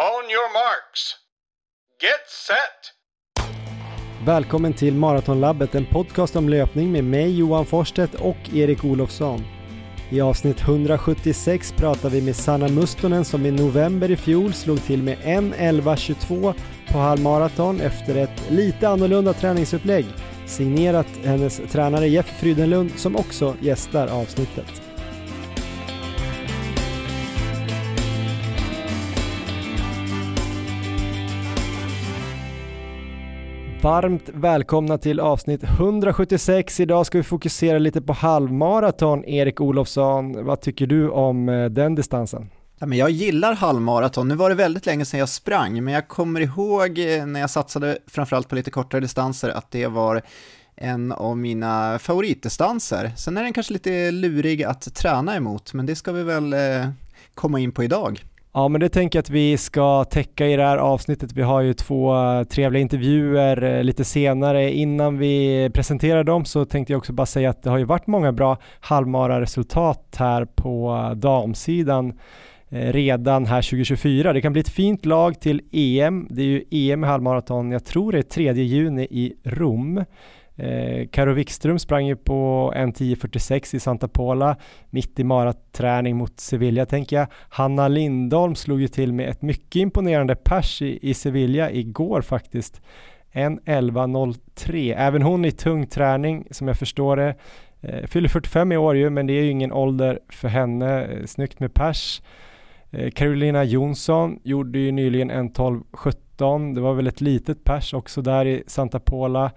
On your marks. Get set! Välkommen till Maratonlabbet, en podcast om löpning med mig Johan Forstedt och Erik Olofsson. I avsnitt 176 pratar vi med Sanna Mustonen som i november i fjol slog till med 1.11.22 på halvmaraton efter ett lite annorlunda träningsupplägg. Signerat hennes tränare Jeff Frydenlund som också gästar avsnittet. Varmt välkomna till avsnitt 176. Idag ska vi fokusera lite på halvmaraton. Erik Olofsson, vad tycker du om eh, den distansen? Men jag gillar halvmaraton. Nu var det väldigt länge sedan jag sprang, men jag kommer ihåg eh, när jag satsade framförallt på lite kortare distanser att det var en av mina favoritdistanser. Sen är den kanske lite lurig att träna emot, men det ska vi väl eh, komma in på idag. Ja men det tänker jag att vi ska täcka i det här avsnittet. Vi har ju två eh, trevliga intervjuer eh, lite senare. Innan vi presenterar dem så tänkte jag också bara säga att det har ju varit många bra halvmara resultat här på eh, damsidan redan här 2024. Det kan bli ett fint lag till EM. Det är ju EM i halvmaraton, jag tror det är 3 juni i Rom. Eh, Karo Wikström sprang ju på 1.10.46 i Santa Pola, mitt i maraträning mot Sevilla tänker jag. Hanna Lindholm slog ju till med ett mycket imponerande pers i, i Sevilla igår faktiskt. 1.11.03. även hon i tung träning som jag förstår det. Eh, fyller 45 i år ju, men det är ju ingen ålder för henne. Eh, snyggt med pers. Eh, Carolina Jonsson gjorde ju nyligen 1.12.17. Det var väl ett litet pers också där i Santa Pola.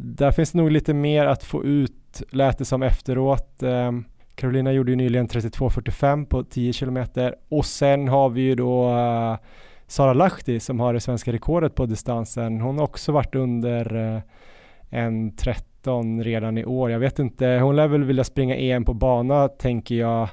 Där finns det nog lite mer att få ut, lät det som efteråt. Ehm, Carolina gjorde ju nyligen 32.45 på 10 km och sen har vi ju då eh, Sara Lahti som har det svenska rekordet på distansen. Hon har också varit under eh, en 13 redan i år. Jag vet inte, hon lär väl vilja springa EM på bana tänker jag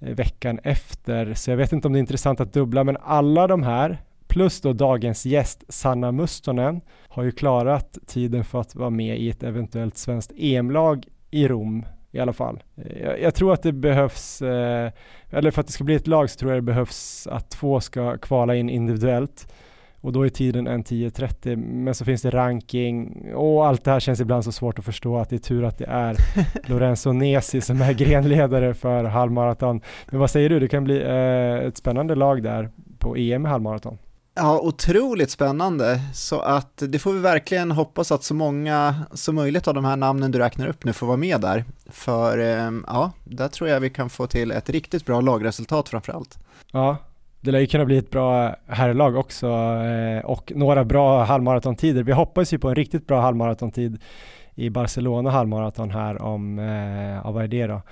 eh, veckan efter. Så jag vet inte om det är intressant att dubbla, men alla de här plus då dagens gäst Sanna Mustonen har ju klarat tiden för att vara med i ett eventuellt svenskt EM-lag i Rom i alla fall. Eh, jag, jag tror att det behövs, eh, eller för att det ska bli ett lag så tror jag det behövs att två ska kvala in individuellt och då är tiden en 10.30 men så finns det ranking och allt det här känns ibland så svårt att förstå att det är tur att det är Lorenzo Nesi som är grenledare för halvmaraton. Men vad säger du, det kan bli eh, ett spännande lag där på EM halvmaraton. Ja, otroligt spännande. Så att det får vi verkligen hoppas att så många som möjligt av de här namnen du räknar upp nu får vara med där. För ehm, ja, där tror jag vi kan få till ett riktigt bra lagresultat framför allt. Ja, det lär ju kunna bli ett bra herrlag också eh, och några bra halvmaratontider. Vi hoppas ju på en riktigt bra halvmaratontid i Barcelona halvmaraton här om, eh, ja vad är det då?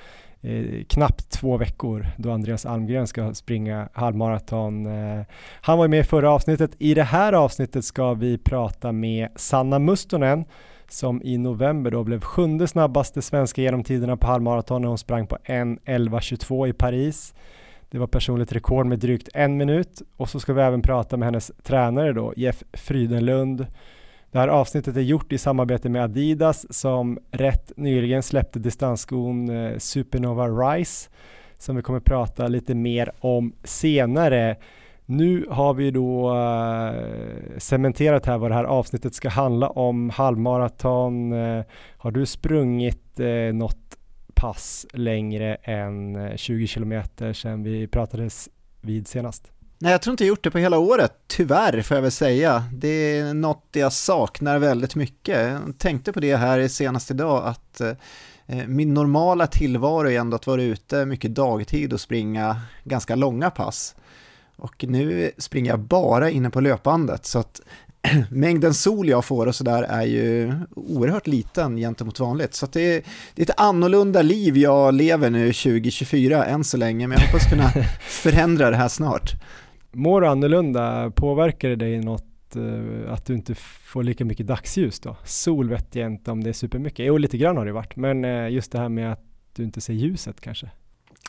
Eh, knappt två veckor då Andreas Almgren ska springa halvmaraton. Eh, han var med i förra avsnittet. I det här avsnittet ska vi prata med Sanna Mustonen som i november då blev sjunde snabbaste svenska genomtiderna på halvmaraton när hon sprang på 1.11.22 i Paris. Det var personligt rekord med drygt en minut och så ska vi även prata med hennes tränare då, Jeff Frydenlund det här avsnittet är gjort i samarbete med Adidas som rätt nyligen släppte distansskon eh, Supernova Rise som vi kommer prata lite mer om senare. Nu har vi då eh, cementerat här vad det här avsnittet ska handla om, halvmaraton. Eh, har du sprungit något pass längre än 20 kilometer sedan vi pratades vid senast? Nej, jag tror inte jag gjort det på hela året, tyvärr får jag väl säga. Det är något jag saknar väldigt mycket. Jag tänkte på det här senast idag, att eh, min normala tillvaro är ändå att vara ute mycket dagtid och springa ganska långa pass. Och nu springer jag bara inne på löpbandet, så att mängden sol jag får och sådär är ju oerhört liten gentemot vanligt. Så det är, det är ett annorlunda liv jag lever nu 2024 än så länge, men jag hoppas kunna förändra det här snart. Mår du annorlunda? Påverkar det dig något eh, att du inte får lika mycket dagsljus då? Sol vet jag inte om det är supermycket. Jo, lite grann har det varit, men eh, just det här med att du inte ser ljuset kanske?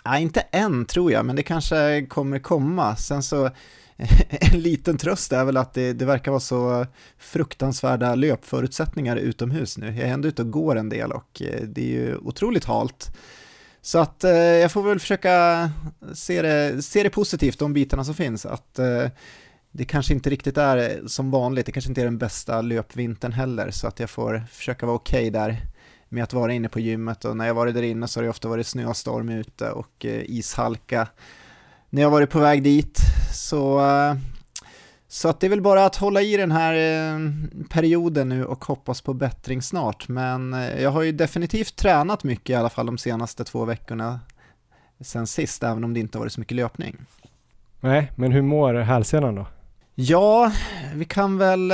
Nej, inte än tror jag, men det kanske kommer komma. Sen så en liten tröst är väl att det, det, verkar vara så fruktansvärda löpförutsättningar utomhus nu. Jag är ändå ute och går en del och eh, det är ju otroligt halt. Så att eh, jag får väl försöka se det, se det positivt, de bitarna som finns. Att eh, det kanske inte riktigt är som vanligt, det kanske inte är den bästa löpvintern heller, så att jag får försöka vara okej okay där med att vara inne på gymmet och när jag varit där inne så har det ofta varit snöstorm ute och eh, ishalka när jag varit på väg dit. Så, eh, så att det är väl bara att hålla i den här eh, perioden nu och hoppas på bättring snart. Men jag har ju definitivt tränat mycket i alla fall de senaste två veckorna sen sist, även om det inte har varit så mycket löpning. Nej, men hur mår hälsenan då? Ja, vi kan väl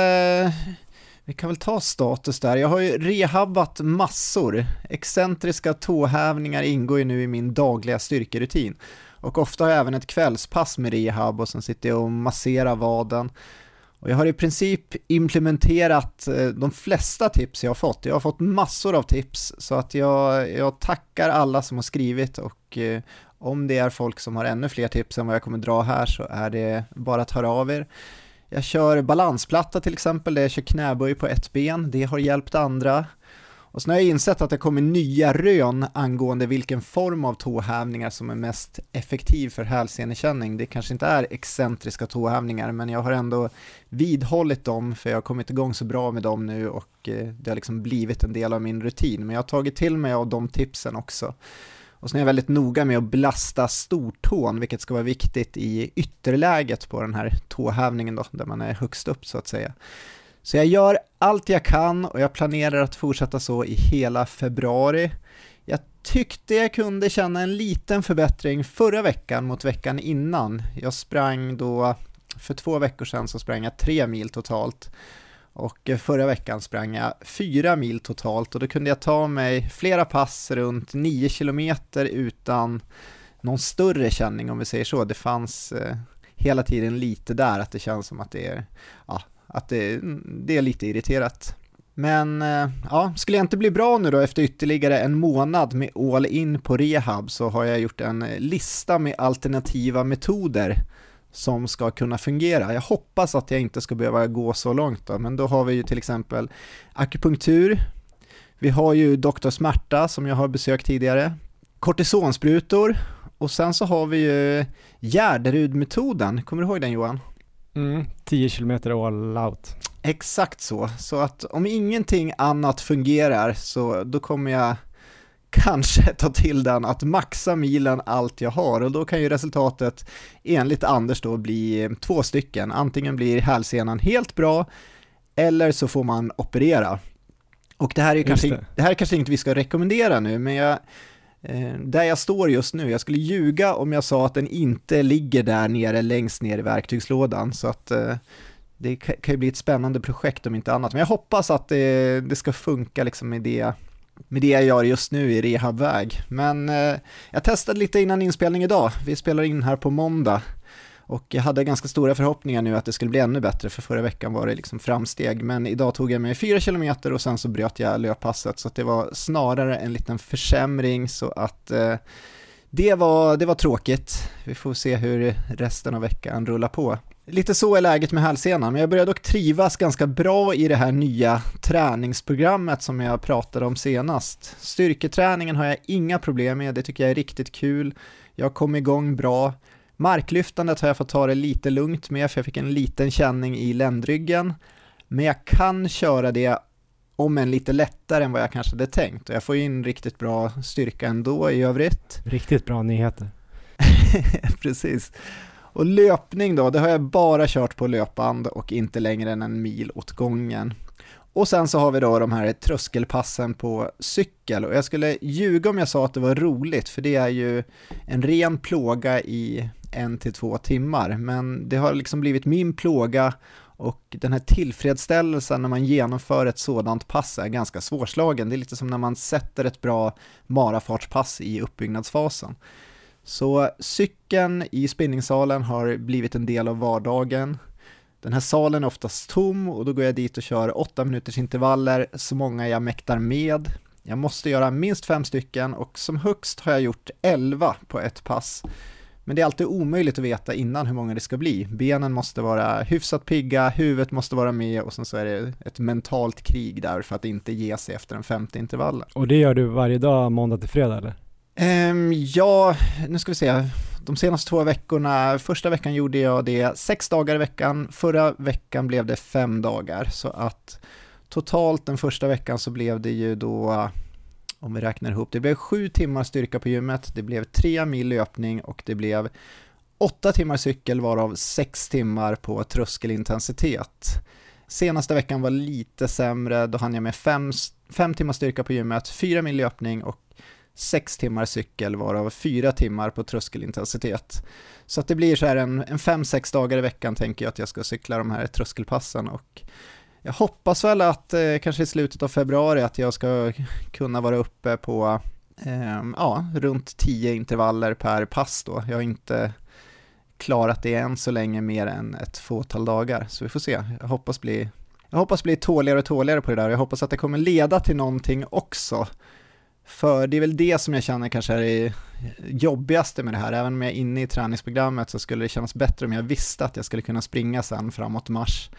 vi kan väl ta status där. Jag har ju rehabbat massor. Excentriska tåhävningar ingår ju nu i min dagliga styrkerutin. Och ofta har jag även ett kvällspass med rehab och sen sitter jag och masserar vaden. Och jag har i princip implementerat eh, de flesta tips jag har fått. Jag har fått massor av tips så att jag, jag tackar alla som har skrivit och eh, om det är folk som har ännu fler tips än vad jag kommer dra här så är det bara att höra av er. Jag kör balansplatta till exempel, där jag kör knäböj på ett ben, det har hjälpt andra. Och sen har jag insett att det kommer nya rön angående vilken form av tåhävningar som är mest effektiv för hälsenekänning. Det kanske inte är excentriska tåhävningar, men jag har ändå vidhållit dem, för jag har kommit igång så bra med dem nu och eh, det har liksom blivit en del av min rutin. Men jag har tagit till mig av de tipsen också. Och sen är jag väldigt noga med att blasta stortån, vilket ska vara viktigt i ytterläget på den här tåhävningen då, där man är högst upp så att säga. Så jag gör allt jag kan och jag planerar att fortsätta så i hela februari. Jag tyckte jag kunde känna en liten förbättring förra veckan mot veckan innan. Jag sprang då, för två veckor sedan så sprang jag tre mil totalt och förra veckan sprang jag fyra mil totalt och då kunde jag ta mig flera pass runt nio kilometer utan någon större känning om vi säger så. Det fanns eh, hela tiden lite där att det känns som att det är, ja, att det, det är lite irriterat. Men eh, ja, skulle jag inte bli bra nu då efter ytterligare en månad med all in på rehab så har jag gjort en lista med alternativa metoder som ska kunna fungera. Jag hoppas att jag inte ska behöva gå så långt då, men då har vi ju till exempel akupunktur, vi har ju Dr. Smärta som jag har besökt tidigare, kortisonsprutor och sen så har vi ju Gärderudmetoden, kommer du ihåg den Johan? Mm, 10 km all out. Exakt så, så att om ingenting annat fungerar så då kommer jag kanske ta till den att maxa milen allt jag har och då kan ju resultatet enligt Anders då bli två stycken. Antingen blir hälsenan helt bra eller så får man operera. Och det här är kanske, det. det. här är kanske inte vi ska rekommendera nu, men jag, eh, Eh, där jag står just nu, jag skulle ljuga om jag sa att den inte ligger där nere längst ner i verktygslådan, så att eh, det kan ju bli ett spännande projekt om inte annat. Men jag hoppas att det, det ska funka liksom med det med det jag gör just nu i rehabväg. Men eh, jag testade lite innan inspelning idag. Vi spelar in här på måndag och jag hade ganska stora förhoppningar nu att det skulle bli ännu bättre, för förra veckan var det liksom framsteg. Men idag tog jag mig fyra kilometer och sen så bröt jag löppasset, så det var snarare en liten försämring, så att eh, det, var, det var tråkigt. Vi får se hur resten av veckan rullar på. Lite så är läget med hälsenan, men jag börjar dock trivas ganska bra i det här nya träningsprogrammet som jag pratade om senast. Styrketräningen har jag inga problem med, det tycker jag är riktigt kul. Jag kom igång bra. Marklyftandet har jag fått ta det lite lugnt med, för jag fick en liten känning i ländryggen. Men jag kan köra det om än lite lättare än vad jag kanske hade tänkt och jag får in riktigt bra styrka ändå i övrigt. Riktigt bra nyheter. Precis. Och löpning då, det har jag bara kört på löpband och inte längre än en mil åt gången. Och sen så har vi då de här tröskelpassen på cykel och jag skulle ljuga om jag sa att det var roligt för det är ju en ren plåga i en till två timmar men det har liksom blivit min plåga och den här tillfredsställelsen när man genomför ett sådant pass är ganska svårslagen. Det är lite som när man sätter ett bra marafartspass i uppbyggnadsfasen. Så cykeln i spinningsalen har blivit en del av vardagen. Den här salen är oftast tom och då går jag dit och kör 8 minuters intervaller, så många jag mäktar med. Jag måste göra minst fem stycken och som högst har jag gjort 11 på ett pass. Men det är alltid omöjligt att veta innan hur många det ska bli. Benen måste vara hyfsat pigga, huvudet måste vara med och sen så är det ett mentalt krig där för att inte ge sig efter den femte intervallen. Och det gör du varje dag måndag till fredag eller? Um, ja, nu ska vi se. De senaste två veckorna, första veckan gjorde jag det sex dagar i veckan, förra veckan blev det fem dagar. Så att totalt den första veckan så blev det ju då, om vi räknar ihop, det blev sju timmar styrka på gymmet, det blev tre mil löpning och det blev åtta timmar cykel varav sex timmar på tröskelintensitet. Senaste veckan var lite sämre, då hann jag med fem, fem timmar styrka på gymmet, fyra mil löpning och sex timmar cykel varav fyra timmar på tröskelintensitet. Så att det blir så här en, en fem, sex dagar i veckan tänker jag att jag ska cykla de här tröskelpassen och jag hoppas väl att eh, kanske i slutet av februari att jag ska kunna vara uppe på eh, ja, runt 10 intervaller per pass då. Jag har inte klarat det än så länge mer än ett fåtal dagar, så vi får se. Jag hoppas bli, jag hoppas bli tåligare och tåligare på det där och jag hoppas att det kommer leda till någonting också. För det är väl det som jag känner kanske är det jobbigaste med det här, även om jag är inne i träningsprogrammet så skulle det kännas bättre om jag visste att jag skulle kunna springa sen framåt mars.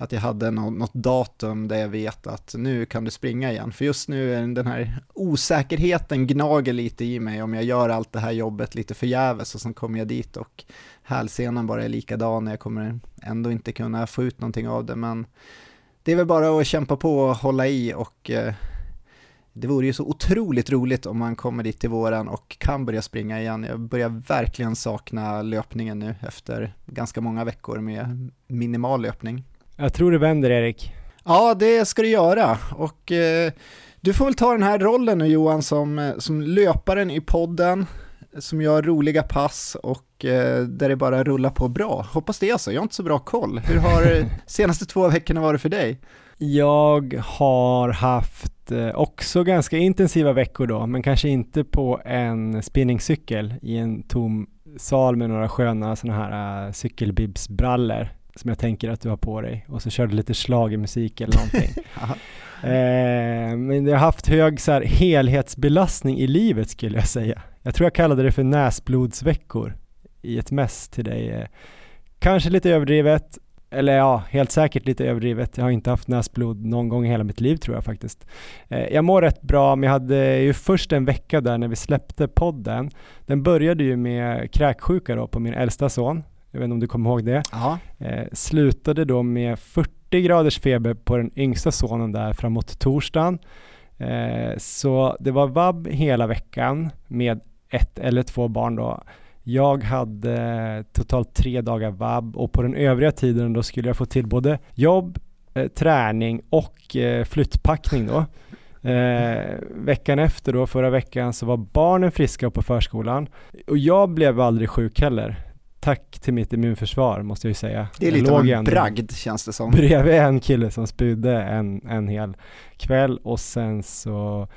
Att jag hade något, datum där jag vet att nu kan du springa igen. För just nu är den här osäkerheten gnager lite i mig om jag gör allt det här jobbet lite förgäves och sen kommer jag dit och hälsenan bara är likadan och jag kommer ändå inte kunna få ut någonting av det. Men det är väl bara att kämpa på och hålla i och eh, det vore ju så otroligt roligt om man kommer dit till våren och kan börja springa igen. Jag börjar verkligen sakna löpningen nu efter ganska många veckor med minimal löpning. Jag tror det vänder Erik. Ja, det ska du göra och eh, du får väl ta den här rollen nu Johan som, eh, som löparen i podden som gör roliga pass och eh, där det bara rullar på bra. Hoppas det alltså, jag har inte så bra koll. Hur har senaste två veckorna varit för dig? Jag har haft eh, också ganska intensiva veckor då, men kanske inte på en spinningcykel i en tom sal med några sköna sådana här cykelbibsbrallor som jag tänker att du har på dig och så körde lite slag i musik eller någonting. eh, men jag har haft hög så här, helhetsbelastning i livet skulle jag säga. Jag tror jag kallade det för näsblodsveckor i ett mess till dig. Eh, kanske lite överdrivet, eller ja, helt säkert lite överdrivet. Jag har inte haft näsblod någon gång i hela mitt liv tror jag faktiskt. Eh, jag mår rätt bra, men jag hade ju först en vecka där när vi släppte podden. Den började ju med kräksjuka då på min äldsta son. Jag vet inte om du kommer ihåg det? Eh, slutade då med 40 graders feber på den yngsta sonen där framåt torsdagen. Eh, så det var vab hela veckan med ett eller två barn då. Jag hade totalt tre dagar vab och på den övriga tiden då skulle jag få till både jobb, eh, träning och eh, flyttpackning då. Eh, veckan efter då, förra veckan, så var barnen friska på förskolan och jag blev aldrig sjuk heller. Tack till mitt immunförsvar måste jag ju säga. Det är lite av en bragd känns det som. Bredvid en kille som spydde en, en hel kväll och sen så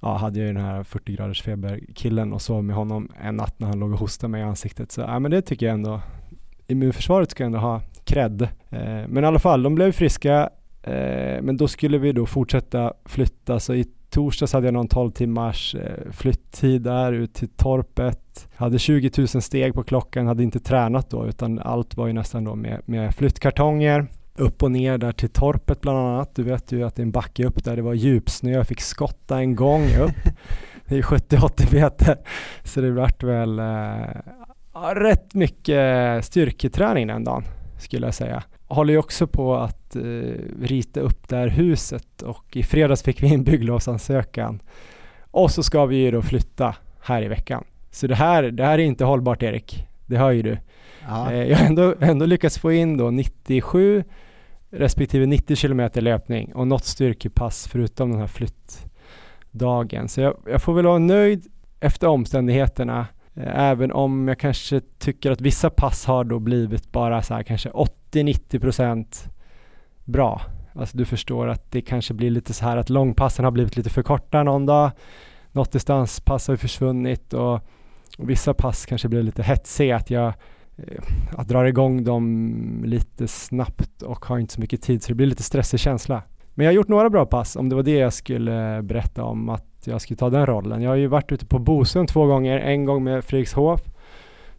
ja, hade jag ju den här 40 graders feberkillen och sov med honom en natt när han låg och hostade mig i ansiktet. Så ja, men det tycker jag ändå, immunförsvaret ska ändå ha cred. Eh, men i alla fall, de blev friska, eh, men då skulle vi då fortsätta flytta, så i torsdags hade jag någon 12 timmars eh, flytttid där ut till torpet. Hade 20 000 steg på klockan, hade inte tränat då utan allt var ju nästan då med, med flyttkartonger upp och ner där till torpet bland annat. Du vet ju att det är en backe upp där, det var djupsnö, jag fick skotta en gång upp. Det är 70-80 meter. Så det vart väl eh, rätt mycket styrketräning den dagen skulle jag säga. Håller ju också på att äh, rita upp det här huset och i fredags fick vi in bygglovsansökan. Och så ska vi ju då flytta här i veckan. Så det här, det här är inte hållbart Erik. Det hör ju du. Ja. Eh, jag har ändå, ändå lyckats få in då 97 respektive 90 kilometer löpning och något styrkepass förutom den här flyttdagen. Så jag, jag får väl vara nöjd efter omständigheterna eh, Eh, även om jag kanske tycker att vissa pass har då blivit bara så här kanske 80-90% bra. Alltså du förstår att det kanske blir lite så här att långpassen har blivit lite för korta någon dag. Något distanspass har ju försvunnit och, och vissa pass kanske blir lite hetsiga att jag Eh, att igång dem lite snabbt och har inte så mycket tid så det blir lite stressig känsla. Men jag har gjort några bra pass om det var det jag skulle berätta om att jag skulle ta den rollen. Jag har ju varit ute på Bosön två gånger, en gång med Fredrikshof.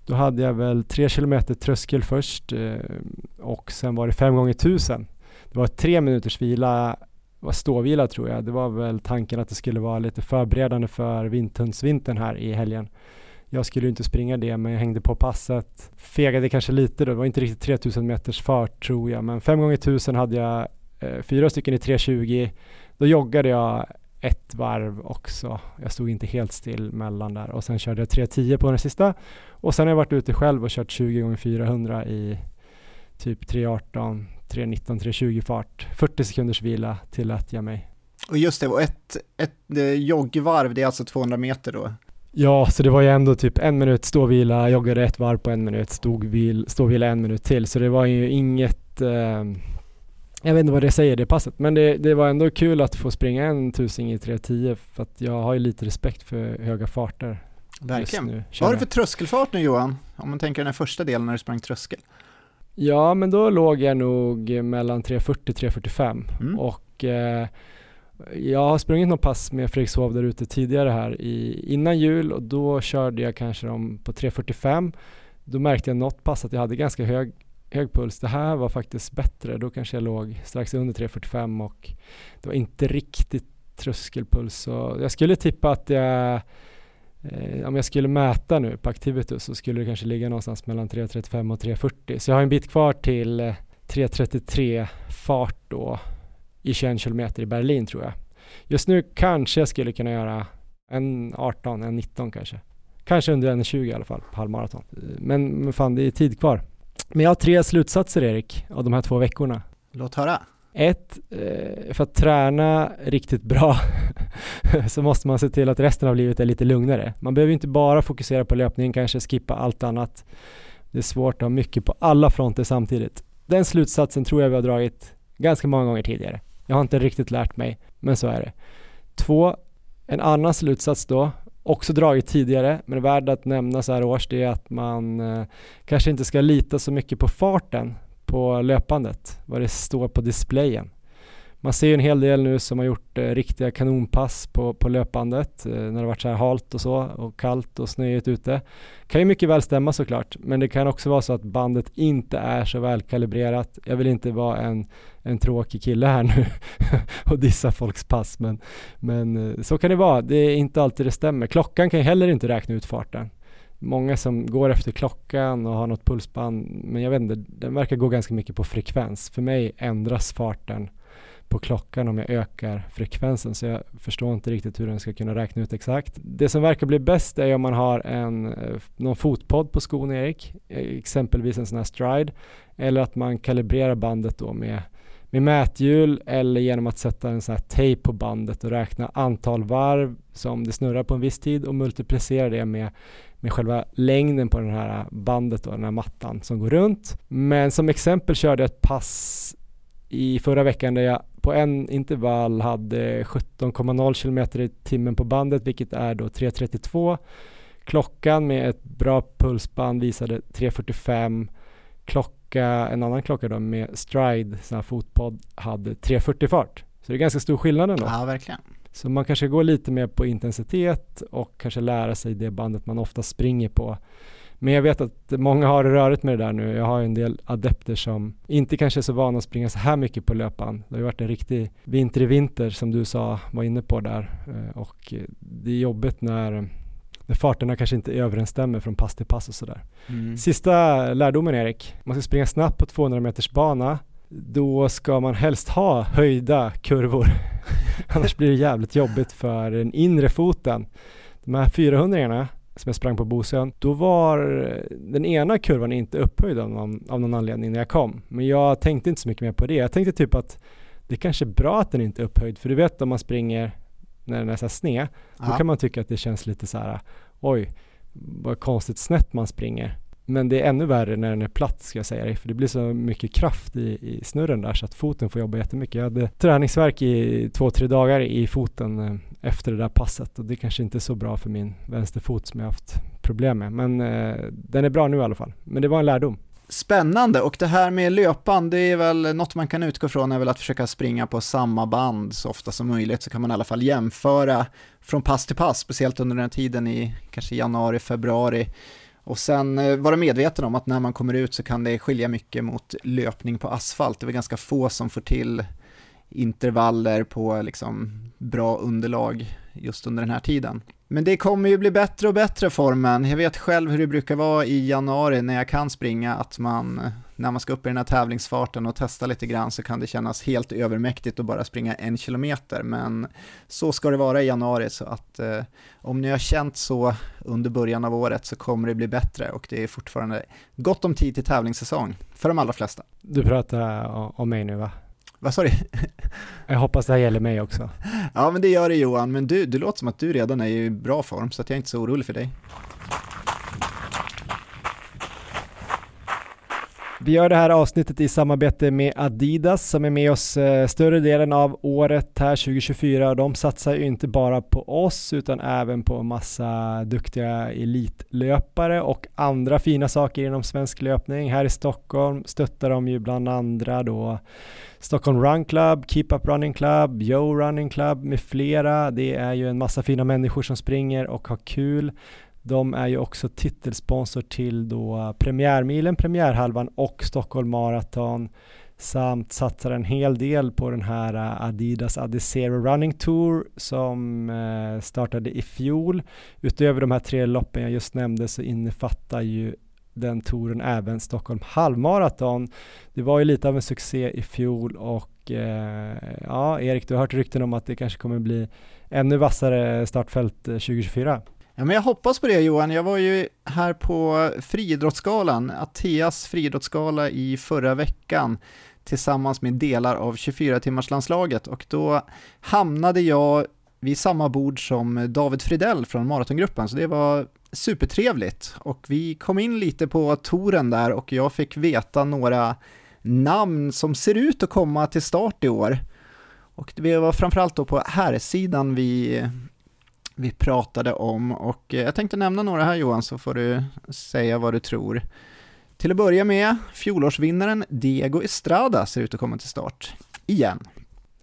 Då hade jag väl tre kilometer tröskel först eh, och sen var det fem gånger tusen. Det var tre minuters vila var ståvila tror jag. Det var väl tanken att det skulle vara lite förberedande för Vinthundsvintern här i helgen. Jag skulle ju inte springa det, men jag hängde på passet. Fegade kanske lite då, det var inte riktigt 3000 meters fart tror jag, men 5 gånger 1000 hade jag eh, fyra stycken i 3.20. Då joggade jag ett varv också. Jag stod inte helt still mellan där och sen körde jag 3.10 på den sista och sen har jag varit ute själv och kört 20 gånger 400 i typ 3.18, 3.19, 3.20 fart. 40 sekunders vila tillät jag mig. Och just det, och ett, ett eh, joggvarv, det är alltså 200 meter då? Ja, så det var ju ändå typ en minut ståvila, joggade ett varv på en minut, stod ståvila en minut till. Så det var ju inget, eh, jag vet inte vad det säger det passet, men det, det var ändå kul att få springa en tusing i 3.10 för att jag har ju lite respekt för höga farter. Verkligen. Nu, vad har du för tröskelfart nu Johan? Om man tänker den första delen när du sprang tröskel. Ja, men då låg jag nog mellan 3.40 3.45 mm. och eh, jag har sprungit något pass med Fredrikshov där ute tidigare här i, innan jul och då körde jag kanske dem på 3.45. Då märkte jag något pass att jag hade ganska hög, hög puls. Det här var faktiskt bättre. Då kanske jag låg strax under 3.45 och det var inte riktigt tröskelpuls. Så jag skulle tippa att jag eh, om jag skulle mäta nu på Activitus så skulle det kanske ligga någonstans mellan 3.35 och 3.40. Så jag har en bit kvar till eh, 3.33 fart då i 21 kilometer i Berlin tror jag. Just nu kanske jag skulle kunna göra en 18, en 19 kanske. Kanske under en 20 i alla fall på halvmaraton. Men, men fan, det är tid kvar. Men jag har tre slutsatser Erik, av de här två veckorna. Låt höra. Ett, eh, för att träna riktigt bra så måste man se till att resten av livet är lite lugnare. Man behöver inte bara fokusera på löpningen, kanske skippa allt annat. Det är svårt att ha mycket på alla fronter samtidigt. Den slutsatsen tror jag vi har dragit ganska många gånger tidigare. Jag har inte riktigt lärt mig, men så är det. Två, en annan slutsats då, också dragit tidigare, men värd att nämna så här års, det är att man eh, kanske inte ska lita så mycket på farten på löpandet, vad det står på displayen. Man ser ju en hel del nu som har gjort eh, riktiga kanonpass på, på löpandet eh, när det varit så här halt och så och kallt och snöigt ute. Kan ju mycket väl stämma såklart, men det kan också vara så att bandet inte är så välkalibrerat. Jag vill inte vara en, en tråkig kille här nu och dissa folks pass, men, men eh, så kan det vara. Det är inte alltid det stämmer. Klockan kan ju heller inte räkna ut farten många som går efter klockan och har något pulsband, men jag vet inte, den verkar gå ganska mycket på frekvens. För mig ändras farten på klockan om jag ökar frekvensen så jag förstår inte riktigt hur den ska kunna räkna ut exakt. Det som verkar bli bäst är om man har en, eh, någon fotpodd på skon Erik, eh, exempelvis en sån här stride eller att man kalibrerar bandet då med med mäthjul eller genom att sätta en sån här tejp på bandet och räkna antal varv som det snurrar på en viss tid och multiplicera det med, med själva längden på den här bandet och den här mattan som går runt. Men som exempel körde jag ett pass i förra veckan där jag på en intervall hade 17,0 km i timmen på bandet vilket är då 3.32. Klockan med ett bra pulsband visade 3.45. Klocka, en annan klocka då med stride, sån här fotpodd, hade 3.40 fart. Så det är ganska stor skillnad ändå. Ja, verkligen. Så man kanske går lite mer på intensitet och kanske lära sig det bandet man ofta springer på men jag vet att många har det rörigt med det där nu. Jag har en del adepter som inte kanske är så vana att springa så här mycket på löpan. Det har ju varit en riktig vinter i vinter som du sa, var inne på där. Eh, och det är jobbigt när, när farterna kanske inte överensstämmer från pass till pass och sådär. Mm. Sista lärdomen Erik, man ska springa snabbt på 200 meters bana. Då ska man helst ha höjda kurvor. Annars blir det jävligt jobbigt för den inre foten. De här 400 som jag sprang på Bosön, då var den ena kurvan inte upphöjd av någon, av någon anledning när jag kom. Men jag tänkte inte så mycket mer på det. Jag tänkte typ att det är kanske är bra att den inte är upphöjd, för du vet om man springer när den är så här sned, ja. då kan man tycka att det känns lite så här, oj, vad konstigt snett man springer. Men det är ännu värre när den är platt ska jag säga dig, för det blir så mycket kraft i, i snurren där så att foten får jobba jättemycket. Jag hade träningsverk i två, tre dagar i foten eh, efter det där passet och det kanske inte är så bra för min vänsterfot som jag haft problem med. Men eh, den är bra nu i alla fall. Men det var en lärdom. Spännande och det här med löpan, det är väl något man kan utgå från är väl att försöka springa på samma band så ofta som möjligt så kan man i alla fall jämföra från pass till pass, speciellt under den här tiden i kanske januari, februari och sen eh, vara medveten om att när man kommer ut så kan det skilja mycket mot löpning på asfalt. Det är ganska få som får till intervaller på liksom bra underlag just under den här tiden. Men det kommer ju bli bättre och bättre formen. Jag vet själv hur det brukar vara i januari när jag kan springa, att man när man ska upp i den här tävlingsfarten och testa lite grann så kan det kännas helt övermäktigt att bara springa en kilometer. Men så ska det vara i januari så att eh, om ni har känt så under början av året så kommer det bli bättre och det är fortfarande gott om tid till tävlingssäsong för de allra flesta. Du pratar om mig nu va? Vad sa du? Jag hoppas det här gäller mig också. Ja, men det gör det Johan, men du, det låter som att du redan är i bra form, så att jag är inte så orolig för dig. Vi gör det här avsnittet i samarbete med Adidas som är med oss eh, större delen av året här 2024. De satsar ju inte bara på oss utan även på massa duktiga elitlöpare och andra fina saker inom svensk löpning. Här i Stockholm stöttar de ju bland andra då Stockholm Run Club, Keep Up Running Club, Yo Running Club med flera. Det är ju en massa fina människor som springer och har kul. De är ju också titelsponsor till då eh, premiärmilen, premiärhalvan och Stockholm Marathon samt satsar en hel del på den här eh, Adidas Adizero Running Tour som eh, startade i fjol. Utöver de här tre loppen jag just nämnde så innefattar ju den touren även Stockholm halvmaraton. Det var ju lite av en succé i fjol och eh, ja, Erik, du har hört rykten om att det kanske kommer bli ännu vassare startfält 2024. Ja, men jag hoppas på det Johan. Jag var ju här på friidrottsgalan, Ateas friidrottsgala i förra veckan tillsammans med delar av 24-timmarslandslaget och då hamnade jag vid samma bord som David Fridell från Maratongruppen, så det var supertrevligt. Och vi kom in lite på touren där och jag fick veta några namn som ser ut att komma till start i år. Och det var framförallt då på här sidan vi vi pratade om och eh, jag tänkte nämna några här Johan så får du säga vad du tror. Till att börja med, fjolårsvinnaren Diego Estrada ser ut att komma till start igen.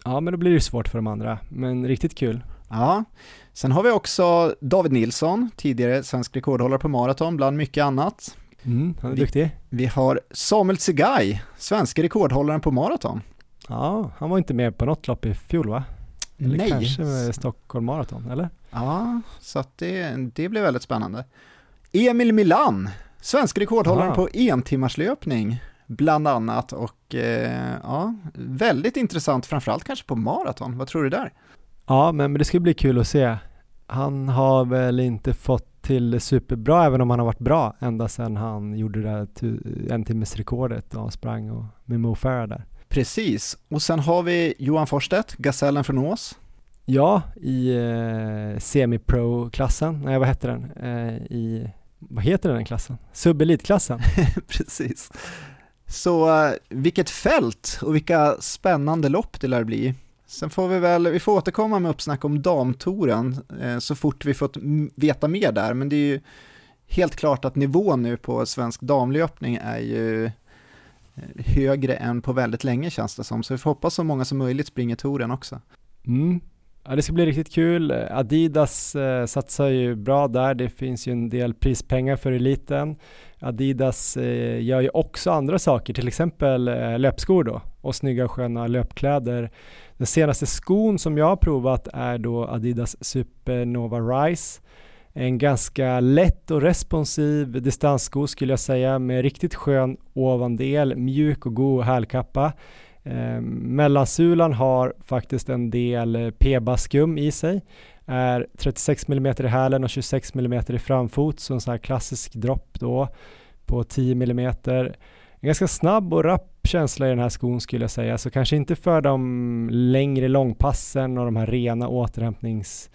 Ja, men då blir det svårt för de andra, men riktigt kul. Ja, sen har vi också David Nilsson, tidigare svensk rekordhållare på maraton, bland mycket annat. Mm, han är vi, duktig. Vi har Samuel Tsegay, svenska rekordhållaren på maraton. Ja, han var inte med på något lopp i fjol va? Eller Nej. kanske med Stockholm Marathon, eller? Ja, så det, det blir väldigt spännande. Emil Milan, svensk rekordhållare på entimmarslöpning bland annat och eh, ja, väldigt intressant framförallt kanske på maraton. Vad tror du där? Ja, men, men det ska bli kul att se. Han har väl inte fått till superbra även om han har varit bra ända sedan han gjorde det där en timmes rekordet och sprang och med Mo Farah där. Precis, och sen har vi Johan Forstedt, Gasellen från Ås. Ja, i eh, semi-pro-klassen, nej vad hette den? Eh, I, vad heter den klassen? Subelitklassen. Precis. Så eh, vilket fält och vilka spännande lopp det lär bli. Sen får vi väl, vi får återkomma med uppsnack om damtouren eh, så fort vi fått veta mer där, men det är ju helt klart att nivån nu på svensk damlöpning är ju högre än på väldigt länge känns det som, så vi får hoppas så många som möjligt springer touren också. Mm. Ja, det ska bli riktigt kul. Adidas eh, satsar ju bra där. Det finns ju en del prispengar för eliten. Adidas eh, gör ju också andra saker, till exempel eh, löpskor då och snygga sköna löpkläder. Den senaste skon som jag har provat är då Adidas Supernova Rise en ganska lätt och responsiv distanssko skulle jag säga med riktigt skön ovandel, mjuk och god hälkappa. Eh, mellansulan har faktiskt en del eh, p-baskum i sig, är 36 mm i hälen och 26 mm i framfot, så en sån här klassisk dropp då på 10 mm. En ganska snabb och rapp känsla i den här skon skulle jag säga, så kanske inte för de längre långpassen och de här rena återhämtnings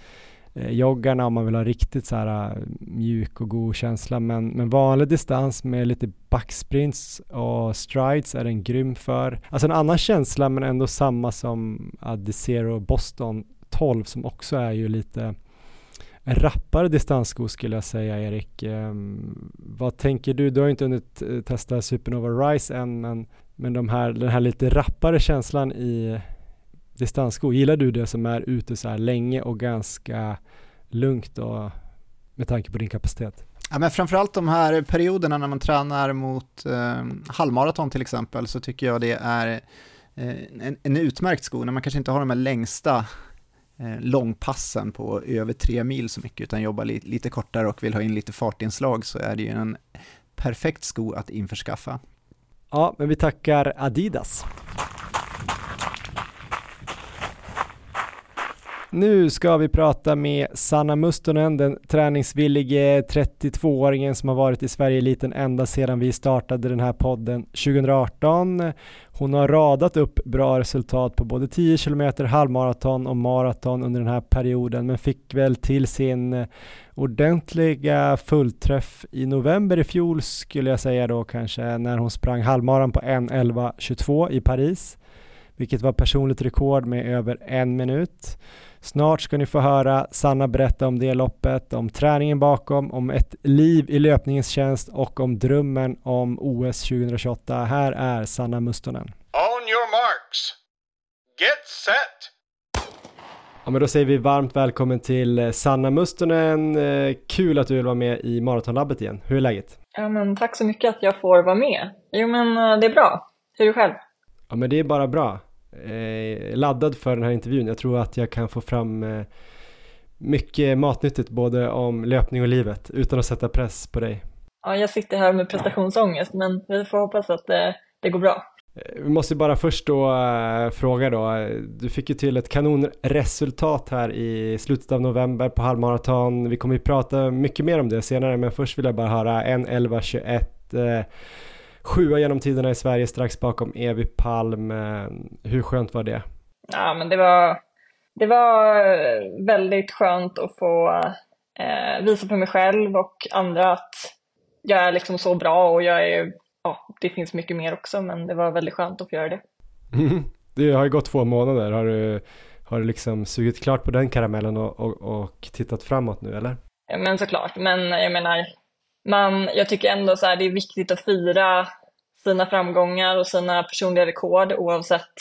eh, joggarna om man vill ha riktigt så här eh, mjuk och god känsla. Men, men vanlig distans med lite backsprints och strides är den grym för. Alltså en annan känsla men ändå samma som Adizero Boston 12 som också är ju lite en rappare distanssko skulle jag säga Erik. Um, vad tänker du? Du har ju inte hunnit eh, testa Supernova Rise än men, men de här, den här lite rappare känslan i distanssko. Gillar du det som är ute så här länge och ganska lugnt och med tanke på din kapacitet? Ja, men framförallt de här perioderna när man tränar mot eh, halvmaraton till exempel så tycker jag det är en, en utmärkt sko när man kanske inte har de här längsta långpassen på över tre mil så mycket utan jobbar li, lite kortare och vill ha in lite fartinslag så är det ju en perfekt sko att införskaffa. Ja, men vi tackar Adidas. Nu ska vi prata med Sanna Mustonen, den träningsvillige 32-åringen som har varit i Sverige-eliten ända sedan vi startade den här podden 2018. Hon har radat upp bra resultat på både 10 km, halvmaraton och maraton under den här perioden men fick väl till sin ordentliga fullträff i november i fjol skulle jag säga då kanske när hon sprang halvmaran på 1.11.22 i Paris vilket var personligt rekord med över en minut. Snart ska ni få höra Sanna berätta om det loppet, om träningen bakom, om ett liv i löpningens tjänst och om drömmen om OS 2028. Här är Sanna Mustonen. On your marks. Get set. Ja, men då säger vi varmt välkommen till Sanna Mustonen. Eh, kul att du vill vara med i Maratonlabbet igen. Hur är läget? Ja, men tack så mycket att jag får vara med. Jo, men eh, det är bra. Hur är du själv? Ja, men det är bara bra eh, laddad för den här intervjun. Jag tror att jag kan få fram eh, mycket matnyttigt både om löpning och livet utan att sätta press på dig. Ja, jag sitter här med prestationsångest men vi får hoppas att det, det går bra. Eh, vi måste bara först då äh, fråga då, du fick ju till ett kanonresultat här i slutet av november på halvmaraton. Vi kommer ju prata mycket mer om det senare men först vill jag bara höra 1.11.21 äh, sjua genom tiderna i Sverige strax bakom Evi Palm. Eh, hur skönt var det? Ja, men det var, det var väldigt skönt att få eh, visa för mig själv och andra att jag är liksom så bra och jag är, ja, det finns mycket mer också, men det var väldigt skönt att få göra det. det har ju gått två månader. Har du, har du liksom sugit klart på den karamellen och, och, och tittat framåt nu eller? Men såklart, men jag menar, man, jag tycker ändå så här, det är viktigt att fira sina framgångar och sina personliga rekord oavsett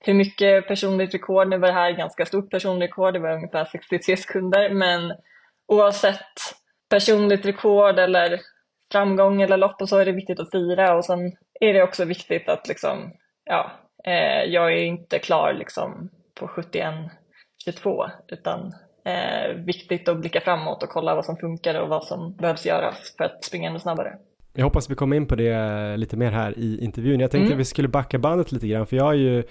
hur mycket personligt rekord, nu var det här ganska stort personligt rekord, det var ungefär 63 sekunder, men oavsett personligt rekord eller framgång eller lopp och så är det viktigt att fira. Och sen är det också viktigt att liksom, ja, eh, jag är inte klar liksom på 71-22 utan eh, viktigt att blicka framåt och kolla vad som funkar och vad som behövs göras för att springa ännu snabbare. Jag hoppas vi kommer in på det lite mer här i intervjun. Jag tänkte mm. att vi skulle backa bandet lite grann för jag har ju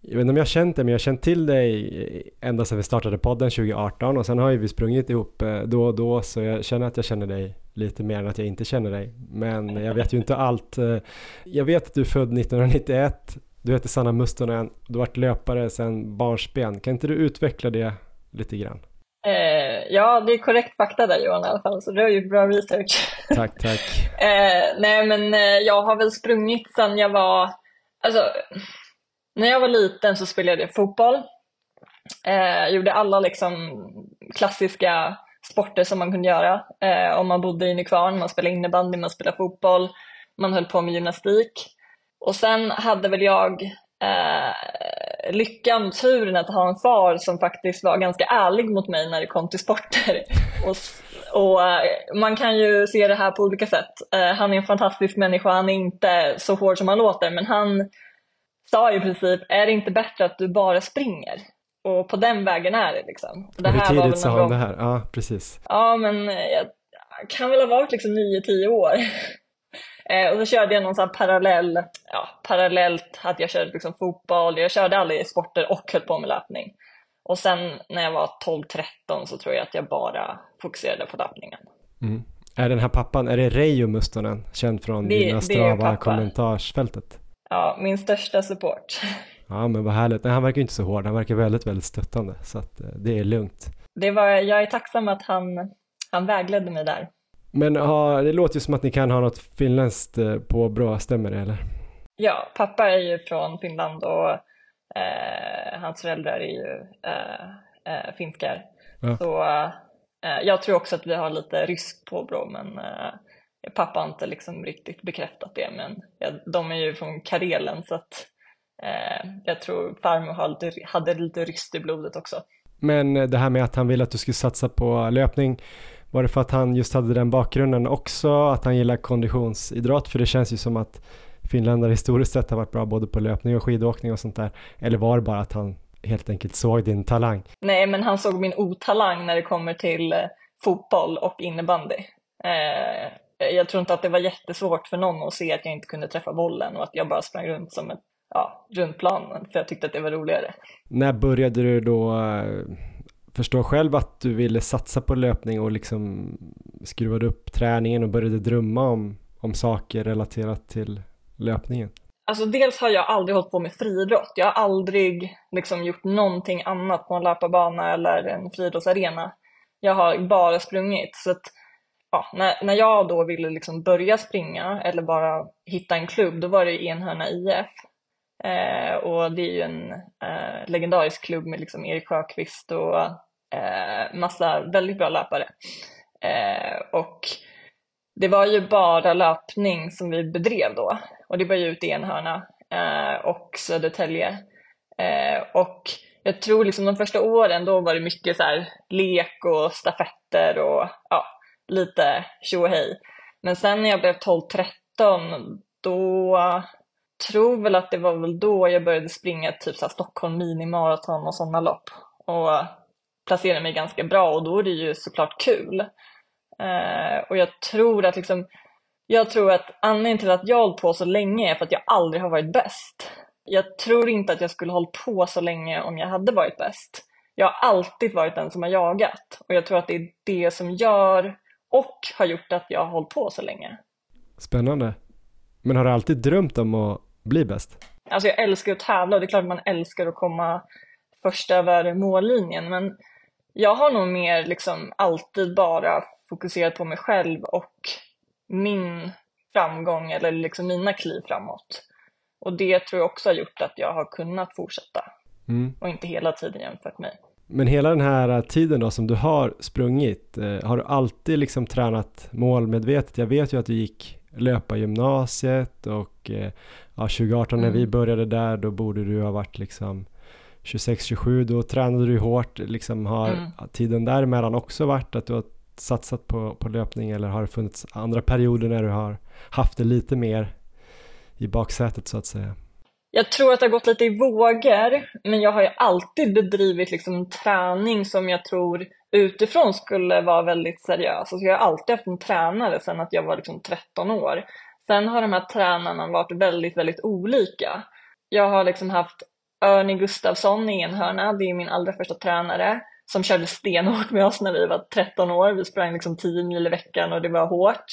jag vet inte om jag har känt dig, men jag har känt till dig ända sedan vi startade podden 2018 och sen har ju vi sprungit ihop eh, då och då så jag känner att jag känner dig lite mer än att jag inte känner dig. Men jag vet ju inte allt. Eh, jag vet att du är född 1991, du heter Sanna Mustonen, du har varit löpare sedan barnsben. Kan inte du utveckla det lite grann? Eh, ja, det är korrekt fakta där Johan i alla fall, så du har gjort bra research. Tack, tack. eh, nej, men eh, jag har väl sprungit sedan jag var, alltså, när jag var liten så spelade jag fotboll. Eh, gjorde alla liksom klassiska sporter som man kunde göra. Eh, om man bodde i Nykvarn, man spelade innebandy, man spelade fotboll, man höll på med gymnastik. Och sen hade väl jag eh, lyckan, turen att ha en far som faktiskt var ganska ärlig mot mig när det kom till sporter. Och, och eh, man kan ju se det här på olika sätt. Eh, han är en fantastisk människa, han är inte så hård som han låter, men han sa i princip, är det inte bättre att du bara springer? Och på den vägen är det liksom. Det här Hur tidigt sa han det här? Ja, precis. Ja, men jag kan väl ha varit liksom 9-10 år. Eh, och så körde jag någon sån parallell, ja, parallellt att jag körde liksom fotboll, jag körde alla sporter och höll på med löpning. Och sen när jag var 12-13 så tror jag att jag bara fokuserade på löpningen. Mm. Är den här pappan, är det Reijo Mustonen, känd från det, dina Strava kommentarsfältet? Ja, min största support. Ja, men vad härligt. Nej, han verkar inte så hård, han verkar väldigt, väldigt stöttande, så att eh, det är lugnt. Det var, jag är tacksam att han, han vägledde mig där. Men ha, det låter ju som att ni kan ha något finländskt eh, på bra, stämmer det eller? Ja, pappa är ju från Finland och eh, hans föräldrar är ju eh, eh, finskar. Ja. Så eh, jag tror också att vi har lite rysk påbrå men eh, pappa har inte liksom riktigt bekräftat det men ja, de är ju från Karelen så att jag tror farmor hade, hade lite ryskt i blodet också. Men det här med att han ville att du skulle satsa på löpning, var det för att han just hade den bakgrunden också, att han gillar konditionsidrott? För det känns ju som att finländare historiskt sett har varit bra både på löpning och skidåkning och sånt där? Eller var det bara att han helt enkelt såg din talang? Nej, men han såg min otalang när det kommer till eh, fotboll och innebandy. Eh, jag tror inte att det var jättesvårt för någon att se att jag inte kunde träffa bollen och att jag bara sprang runt som ett, ja, runt planen för jag tyckte att det var roligare. När började du då förstår själv att du ville satsa på löpning och liksom skruvade upp träningen och började drömma om, om saker relaterat till löpningen? Alltså dels har jag aldrig hållit på med friidrott. Jag har aldrig liksom gjort någonting annat på en löparbana eller en friidrottsarena. Jag har bara sprungit. Så att, ja, när, när jag då ville liksom börja springa eller bara hitta en klubb, då var det Enhörna IF. Eh, och det är ju en eh, legendarisk klubb med liksom Erik Sjöqvist och eh, massa väldigt bra löpare. Eh, och det var ju bara löpning som vi bedrev då och det var ju ute i Enhörna eh, och Södertälje. Eh, och jag tror liksom de första åren då var det mycket så här lek och stafetter och ja, lite tjo hej. Men sen när jag blev 12-13 då tror väl att det var väl då jag började springa typ så Stockholm minimaraton och sådana lopp och placerade mig ganska bra och då är det ju såklart kul. Eh, och jag tror att liksom, jag tror att anledningen till att jag har hållit på så länge är för att jag aldrig har varit bäst. Jag tror inte att jag skulle hållit på så länge om jag hade varit bäst. Jag har alltid varit den som har jagat och jag tror att det är det som gör och har gjort att jag har hållit på så länge. Spännande. Men har du alltid drömt om att bli bäst? Alltså jag älskar att tävla och det är klart man älskar att komma först över mållinjen men jag har nog mer liksom alltid bara fokuserat på mig själv och min framgång eller liksom mina kliv framåt. Och det tror jag också har gjort att jag har kunnat fortsätta mm. och inte hela tiden jämfört mig. Men hela den här tiden då som du har sprungit, eh, har du alltid liksom tränat målmedvetet? Jag vet ju att du gick löpa gymnasiet och eh, ja, 2018 mm. när vi mm. började där då borde du ha varit liksom 26-27 då tränade du hårt, liksom har mm. tiden däremellan också varit att du har satsat på, på löpning eller har det funnits andra perioder när du har haft det lite mer i baksätet så att säga? Jag tror att det har gått lite i vågor, men jag har ju alltid bedrivit liksom träning som jag tror utifrån skulle vara väldigt seriös. Alltså jag har alltid haft en tränare sedan att jag var liksom 13 år. Sen har de här tränarna varit väldigt, väldigt olika. Jag har liksom haft Örni Gustafsson i Enhörna, det är min allra första tränare som körde stenhårt med oss när vi var 13 år. Vi sprang liksom 10 mil i veckan och det var hårt.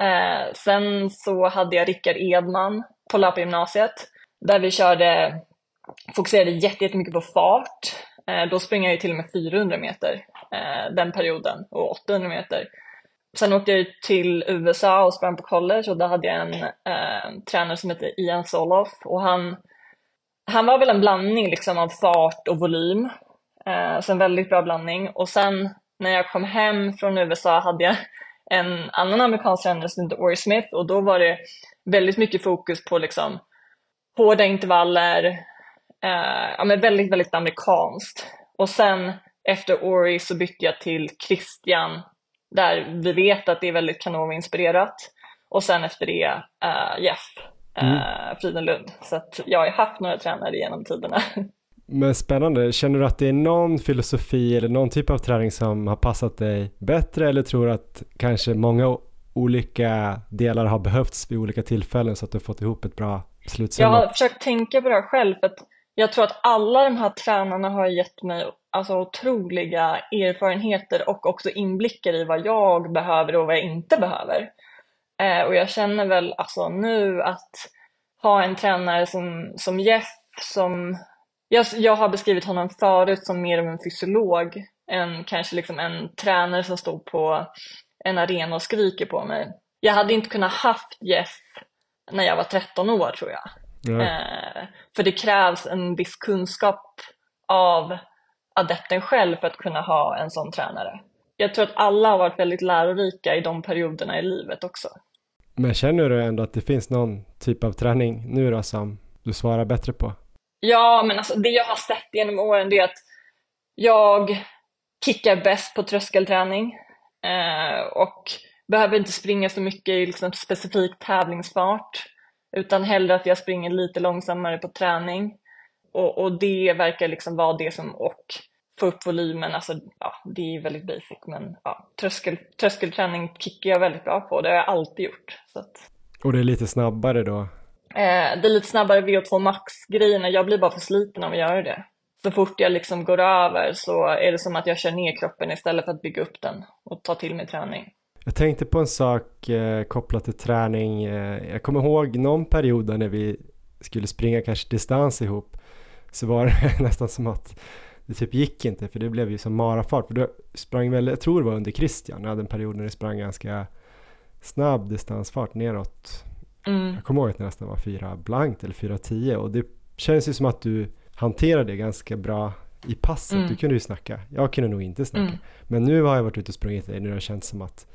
Eh, sen så hade jag Rickard Edman på löpargymnasiet där vi körde, fokuserade jättemycket på fart. Eh, då sprang jag ju till och med 400 meter eh, den perioden och 800 meter. Sen åkte jag till USA och sprang på college och där hade jag en eh, tränare som hette Ian Soloff och han, han var väl en blandning liksom av fart och volym Eh, så en väldigt bra blandning. Och sen när jag kom hem från USA hade jag en annan amerikansk tränare som hette Ori Smith och då var det väldigt mycket fokus på liksom hårda intervaller, eh, ja, men väldigt, väldigt amerikanskt. Och sen efter Ori så bytte jag till Christian där vi vet att det är väldigt Canova-inspirerat. Och sen efter det uh, Jeff uh, mm. Frydenlund. Så att jag har haft några tränare genom tiderna. Men spännande, känner du att det är någon filosofi eller någon typ av träning som har passat dig bättre eller tror du att kanske många olika delar har behövts vid olika tillfällen så att du har fått ihop ett bra slutseende? Jag har försökt tänka på det här själv för att jag tror att alla de här tränarna har gett mig alltså, otroliga erfarenheter och också inblickar i vad jag behöver och vad jag inte behöver. Eh, och jag känner väl alltså nu att ha en tränare som, som Jeff som jag, jag har beskrivit honom förut som mer av en fysiolog än kanske liksom en tränare som står på en arena och skriker på mig. Jag hade inte kunnat haft Jeff när jag var 13 år tror jag. Eh, för det krävs en viss kunskap av adepten själv för att kunna ha en sån tränare. Jag tror att alla har varit väldigt lärorika i de perioderna i livet också. Men känner du ändå att det finns någon typ av träning nu då som du svarar bättre på? Ja, men alltså det jag har sett genom åren det är att jag kickar bäst på tröskelträning eh, och behöver inte springa så mycket i liksom specifik tävlingsfart utan hellre att jag springer lite långsammare på träning. Och, och det verkar liksom vara det som, och få upp volymen, alltså ja, det är väldigt basic men ja, tröskel, tröskelträning kickar jag väldigt bra på, det har jag alltid gjort. Så att, Och det är lite snabbare då? eh, det är lite snabbare VO2 max-grejerna, jag blir bara för sliten av att göra det. Så fort jag liksom går över så är det som att jag kör ner kroppen istället för att bygga upp den och ta till mig träning. Jag tänkte på en sak eh, kopplat till träning. Eh, jag kommer ihåg någon period när vi skulle springa kanske distans ihop så var det nästan som att det typ gick inte för det blev ju som marafart. För du sprang väl, jag tror det var under Christian, jag hade en period när det sprang ganska snabb distansfart neråt. Mm. Jag kommer ihåg att det nästan var fyra blankt eller fyra tio och det känns ju som att du hanterade det ganska bra i passet. Mm. Du kunde ju snacka, jag kunde nog inte snacka. Mm. Men nu har jag varit ute och sprungit dig det har känts som att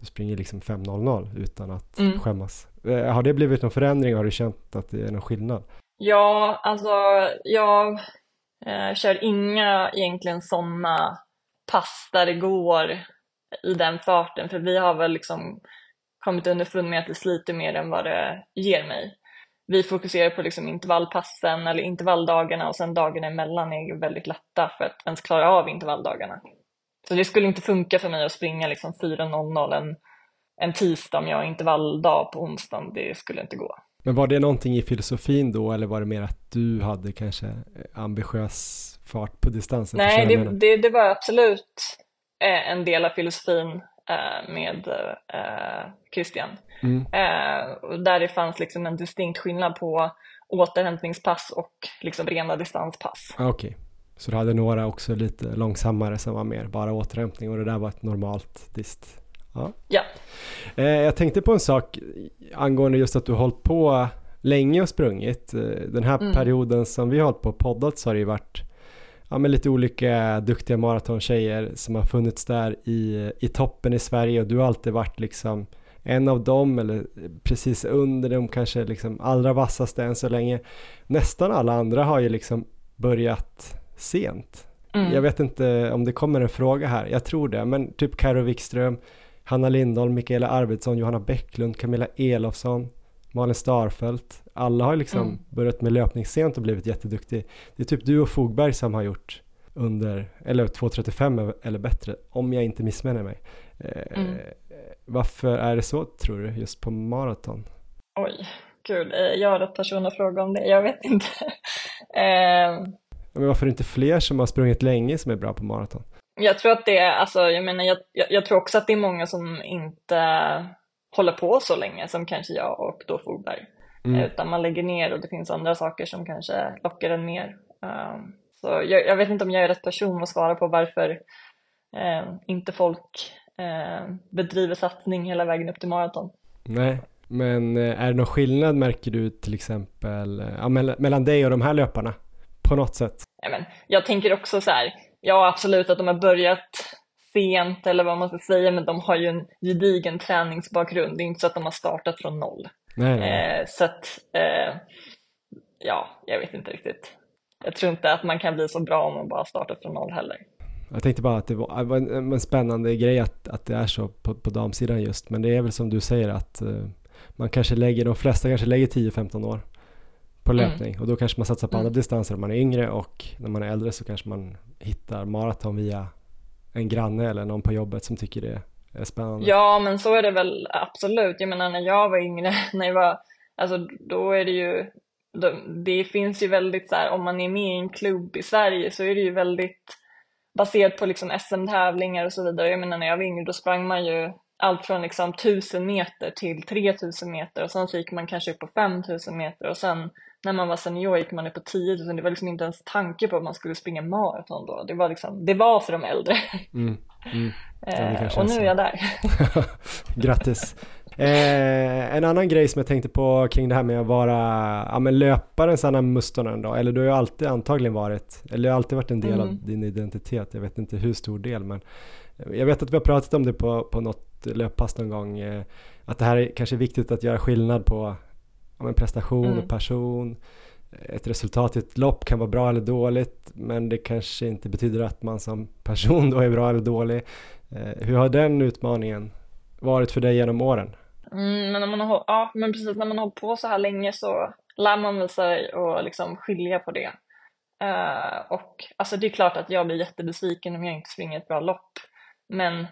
du springer liksom 5.00 utan att Mm. skämmas. Eh, Har det blivit någon förändring? Har du känt att det är någon skillnad? Ja, alltså jag jag kör inga egentligen sådana pass där det går i den farten, för vi har väl liksom kommit underfund med att det sliter mer än vad det ger mig. Vi fokuserar på liksom intervallpassen eller intervalldagarna och sen dagarna emellan är ju väldigt lätta för att ens klara av intervalldagarna. Så det skulle inte funka för mig att springa liksom 4.00 en, en tisdag om jag har intervalldag på onsdagen. Det skulle inte gå. Men var det någonting i filosofin då eller var det mer att du hade kanske eh, ambitiös fart på distansen? Nej, det, det, det var absolut eh, en del av filosofin eh, med Christian. Mm. Där det fanns liksom en distinkt skillnad på återhämtningspass och liksom rena distanspass. Ah, Okej, så du hade några också lite långsammare som var mer bara återhämtning och det där var ett normalt dist? Ja. Ja. Eh, jag tänkte på en sak angående just att du har hållit på länge och sprungit. Eh, Den här Mm. perioden som vi har hållit på och poddat så har det ju varit ja, men lite olika duktiga maratontjejer som har funnits där i, i toppen i Sverige och du har alltid varit liksom en av dem eller precis under dem kanske liksom allra vassaste än så länge. Nästan alla andra har ju liksom börjat sent. Mm. Jag vet inte om det kommer en fråga här, jag tror det, men typ Karo Wikström, Hanna Lindahl, Mikaela Arvidsson, Johanna Bäcklund, Camilla Elofsson, Malin Starfelt. Alla har liksom Mm. börjat med löpning sent och blivit jätteduktig. Det är typ du och Fogberg som har gjort under, eller 2.35 eller bättre, om jag inte missminner mig. Eh, Mm. Varför är det så tror du, just på maraton? Oj, gud, eh, jag är rätt person att fråga om det. Jag vet inte. eh, Men varför är det inte fler som har sprungit länge som är bra på maraton? Jag tror att det är, alltså jag menar, jag, jag, jag tror också att det är många som inte håller på så länge som kanske jag och då Fogberg. Mm. Utan man lägger ner och det finns andra saker som kanske lockar en mer. Um, så jag, jag vet inte om jag är rätt person att svara på varför eh, inte folk eh, bedriver satsning hela vägen upp till maraton. Nej, men eh, är det någon skillnad märker du till exempel eh, ja, mell- mellan dig och de här löparna? På något sätt? Ja, men, jag tänker också så här, ja absolut att de har börjat sent eller vad man ska säga, men de har ju en gedigen träningsbakgrund. Det är inte så att de har startat från noll. Nej, nej. Eh, så att, eh, ja, jag vet inte riktigt. Jag tror inte att man kan bli så bra om man bara startar från noll heller. Jag tänkte bara att det var, det var en, en spännande grej att, att det är så på, på damsidan just. Men det är väl som du säger att eh, man kanske lägger, de flesta kanske lägger 10-15 år på Mm. löpning. Och då kanske man satsar på Mm. andra distanser om man är yngre och när man är äldre så kanske man hittar maraton via en granne eller någon på jobbet som tycker det är spännande. Ja, men så är det väl absolut. Jag menar när jag var yngre, när jag var, alltså då är det ju, då, det finns ju väldigt så här, om man är med i en klubb i Sverige så är det ju väldigt baserat på liksom SM-tävlingar och så vidare. Jag menar när jag var yngre då sprang man ju allt från liksom 1000 meter till 3000 meter och sen så gick man kanske upp på 5000 meter och sen när man var senior gick man upp på 10 000. Det var liksom inte ens tanke på att man skulle springa maraton då. Det var liksom, det var för de äldre. Mm, mm. det Eh, och nu är jag där. Grattis! Eh, en annan grej som jag tänkte på kring det här med att vara ja, men löparen Sanna Mustonen då, eller du har ju alltid antagligen varit, eller det har alltid varit en del av Mm. din identitet, jag vet inte hur stor del men jag vet att vi har pratat om det på, på något löppass någon gång, eh, att det här är kanske viktigt att göra skillnad på ja, men prestation Mm. och person. Ett resultat i ett lopp kan vara bra eller dåligt men det kanske inte betyder att man som person då är bra eller dålig. Eh, hur har den utmaningen varit för dig genom åren? Mm, men, när man har, ja, men precis, när man har på så här länge så lär man väl sig att liksom skilja på det. Uh, och alltså det är klart att jag blir jättebesviken om jag inte springer ett bra lopp. Men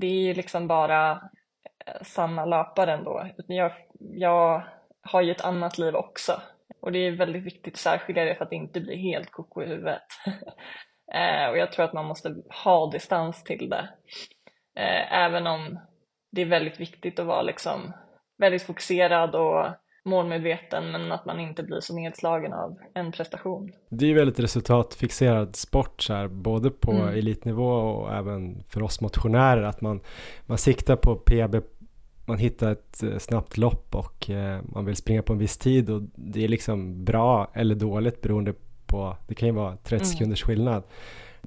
det är ju liksom bara uh, samma löpare ändå. Jag, jag har ju ett annat liv också. Och det är väldigt viktigt att särskilja det för att inte bli helt koko i huvudet. uh, och jag tror att man måste ha distans till det. även om det är väldigt viktigt att vara liksom väldigt fokuserad och målmedveten men att man inte blir så nedslagen av en prestation. Det är ju väldigt resultatfixerad sport så här, både på mm. elitnivå och även för oss motionärer att man, man siktar på PB man hittar ett eh, snabbt lopp och eh, man vill springa på en viss tid och det är liksom bra eller dåligt beroende på, det kan ju vara 30 mm. sekunders skillnad.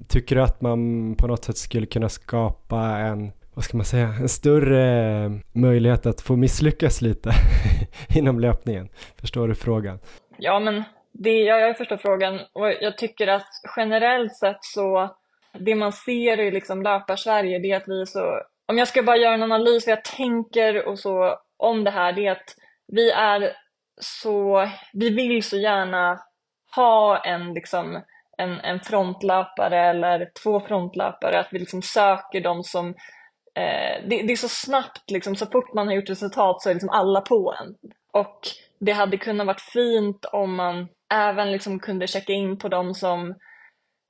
Tycker du att man på något sätt skulle kunna skapa en vad ska man säga, en större möjlighet att få misslyckas lite inom löpningen. Förstår du frågan? Ja, men det, ja, jag förstår frågan och jag tycker att generellt sett så, det man ser i liksom löpar-Sverige, det är att vi är så, om jag ska bara göra en analys, vad jag tänker och så om det här, det är att vi är så, vi vill så gärna ha en liksom en, en frontlöpare eller två frontlöpare, att vi liksom söker de som eh, det, det, är så snabbt, liksom, så fort man har gjort resultat så är liksom alla på en. Och det hade kunnat varit fint om man även liksom kunde checka in på de som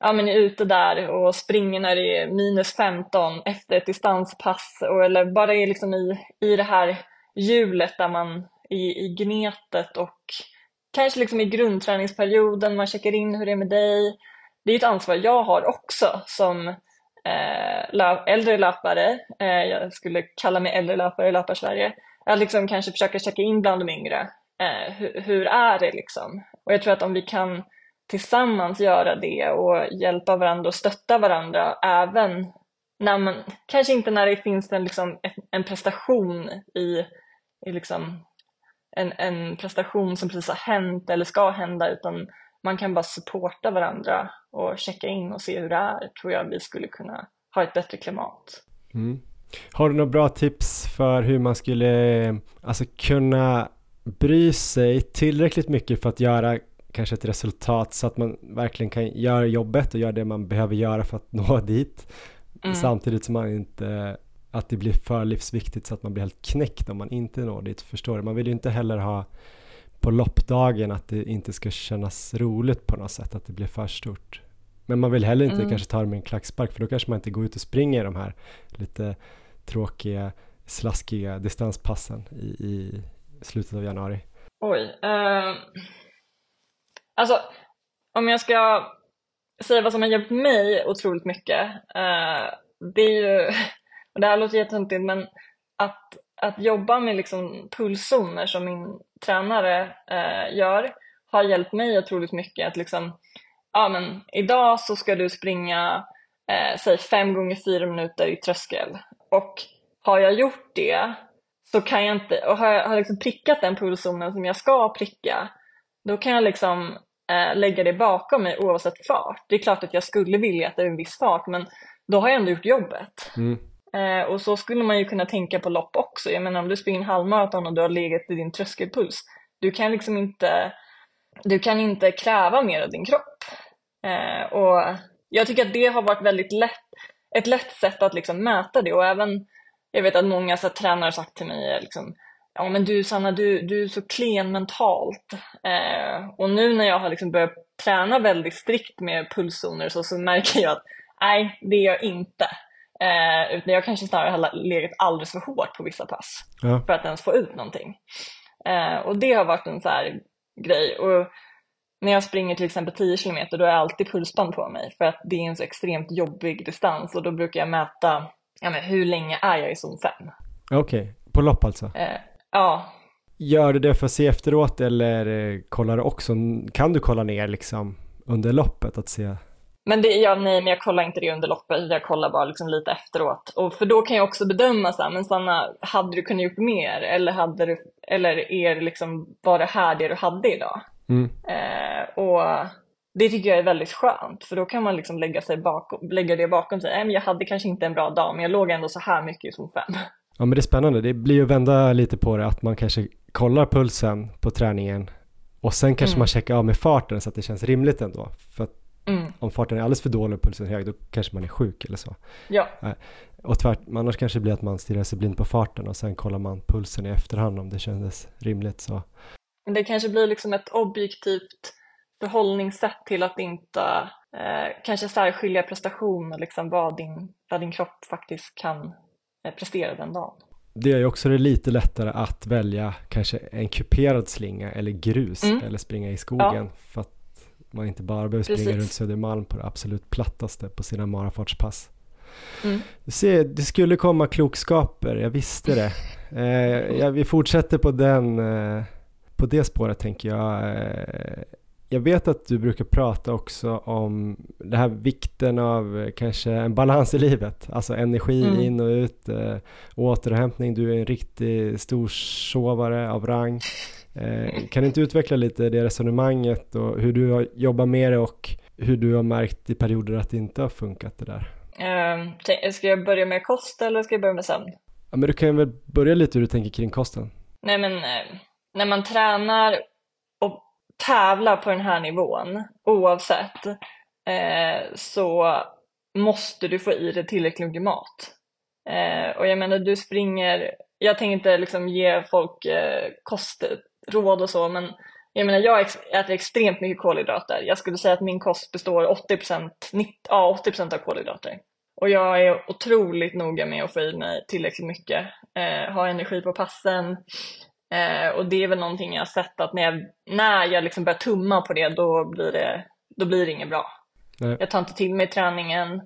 ja, men är ute där och springer när det är minus 15 efter ett distanspass och, eller bara är liksom i, i det här hjulet där man i, i gnetet och kanske liksom i grundträningsperioden, man checkar in hur det är med dig. Det är ett ansvar jag har också som eh, äldre löpare, eh, jag skulle kalla mig äldre löpare i Löpar-Sverige, att liksom kanske försöka checka in bland de yngre. Eh, hur, hur, är det liksom? Och jag tror att om vi kan tillsammans göra det och hjälpa varandra och stötta varandra även när man, kanske inte när det finns en, liksom, en prestation i, i liksom, en, en prestation som precis har hänt eller ska hända utan man kan bara supporta varandra och checka in och se hur det är, tror jag vi skulle kunna ha ett bättre klimat. Mm. Har du några bra tips för hur man skulle alltså, kunna bry sig tillräckligt mycket för att göra kanske ett resultat så att man verkligen kan göra jobbet och göra det man behöver göra för att nå dit mm. samtidigt som man inte att det blir för livsviktigt så att man blir helt knäckt om man inte når dit, förstår du? Man vill ju inte heller ha på loppdagen att det inte ska kännas roligt på något sätt, att det blir för stort. Men man vill heller inte mm. kanske ta det med en klackspark för då kanske man inte går ut och springer de här lite tråkiga, slaskiga distanspassen i, i slutet av januari. Oj. Uh, alltså, om jag ska säga vad som har hjälpt mig otroligt mycket. eh, det är ju, och det här låter jättetöntigt, men att att jobba med liksom pulszoner som min tränare eh, gör har hjälpt mig otroligt mycket. Att liksom, ja, men idag så ska du springa eh, säg fem gånger fyra minuter i tröskel och har jag gjort det så kan jag inte, och har jag har liksom prickat den pulszonen som jag ska pricka, då kan jag liksom eh, lägga det bakom mig oavsett fart. Det är klart att jag skulle vilja att det är en viss fart, men då har jag ändå gjort jobbet. Mm. Eh, och så skulle man ju kunna tänka på lopp också. Jag menar om du springer halvmaraton och du har legat i din tröskelpuls, du kan liksom inte, du kan inte kräva mer av din kropp. Eh, och jag tycker att det har varit väldigt lätt, ett lätt sätt att liksom mäta det och även, jag vet att många så här, tränare sagt till mig liksom, ja men du Sanna, du, du är så klen mentalt. Eh, och nu när jag har liksom börjat träna väldigt strikt med pulszoner så, så märker jag att nej, det är jag inte. Eh, utan jag kanske snarare har legat alldeles för hårt på vissa pass ja. för att ens få ut någonting. Eh, och det har varit en så här grej. Och när jag springer till exempel 10 km då har jag alltid pulsband på mig för att det är en så extremt jobbig distans och då brukar jag mäta ja, men hur länge är jag i zon 5. Okej, okay. på lopp alltså? Eh, ja. Gör du det för att se efteråt eller eh, kollar du också, kan du kolla ner liksom under loppet att se men det, ja, nej, men jag kollar inte det under loppet, jag kollar bara liksom lite efteråt. Och för då kan jag också bedöma så här, men Sanna, hade du kunnat gjort mer? Eller, hade du, eller är det liksom, var det här det du hade idag? Mm. Eh, och det tycker jag är väldigt skönt, för då kan man liksom lägga, sig bakom, lägga det bakom sig. Nej, men jag hade kanske inte en bra dag, men jag låg ändå så här mycket i zon 5. Ja men det är spännande, det blir ju att vända lite på det att man kanske kollar pulsen på träningen och sen kanske Mm. man checkar av med farten så att det känns rimligt ändå. För att Mm. om farten är alldeles för dålig och pulsen är hög då kanske man är sjuk eller så. Ja, Och tvärt, annars kanske det blir att man stirrar sig blind på farten och sen kollar man pulsen i efterhand om det kändes rimligt så. Men det kanske blir liksom ett objektivt förhållningssätt till att inte eh, kanske särskilja prestation och liksom vad din, vad din kropp faktiskt kan prestera den dagen. Det är ju också det lite lättare att välja kanske en kuperad slinga eller grus Mm. eller springa i skogen för att man inte bara behöver springa Precis. runt Södermalm på det absolut plattaste på sina marafartspass. Mm. Du ser, det skulle komma klokskaper, jag visste det. Eh, ja, vi fortsätter på den, eh, på det spåret tänker jag. Jag vet att du brukar prata också om det här vikten av eh, kanske en balans i livet, alltså energi Mm. in och ut, eh, återhämtning, du är en riktig storsovare av rang. Eh, kan du inte utveckla lite det resonemanget och hur du har jobbat med det och hur du har märkt i perioder att det inte har funkat det där? Eh, ska jag börja med kost eller ska jag börja med sömn? Ja, men du kan väl börja lite hur du tänker kring kosten. Nej men eh, när man tränar tävlar på den här nivån oavsett eh, så måste du få i dig tillräckligt mycket mat. Eh, och jag menar du springer, jag tänker inte liksom ge folk eh, kostråd och så men jag menar jag äter extremt mycket kolhydrater. Jag skulle säga att min kost består 80%, 90, ja, 80% av kolhydrater. Och jag är otroligt noga med att få i mig tillräckligt mycket, eh, ha energi på passen, Eh, och det är väl någonting jag har sett att när jag, när jag liksom börjar tumma på det då blir det, då blir det inget bra. Nej. Jag tar inte till mig träningen,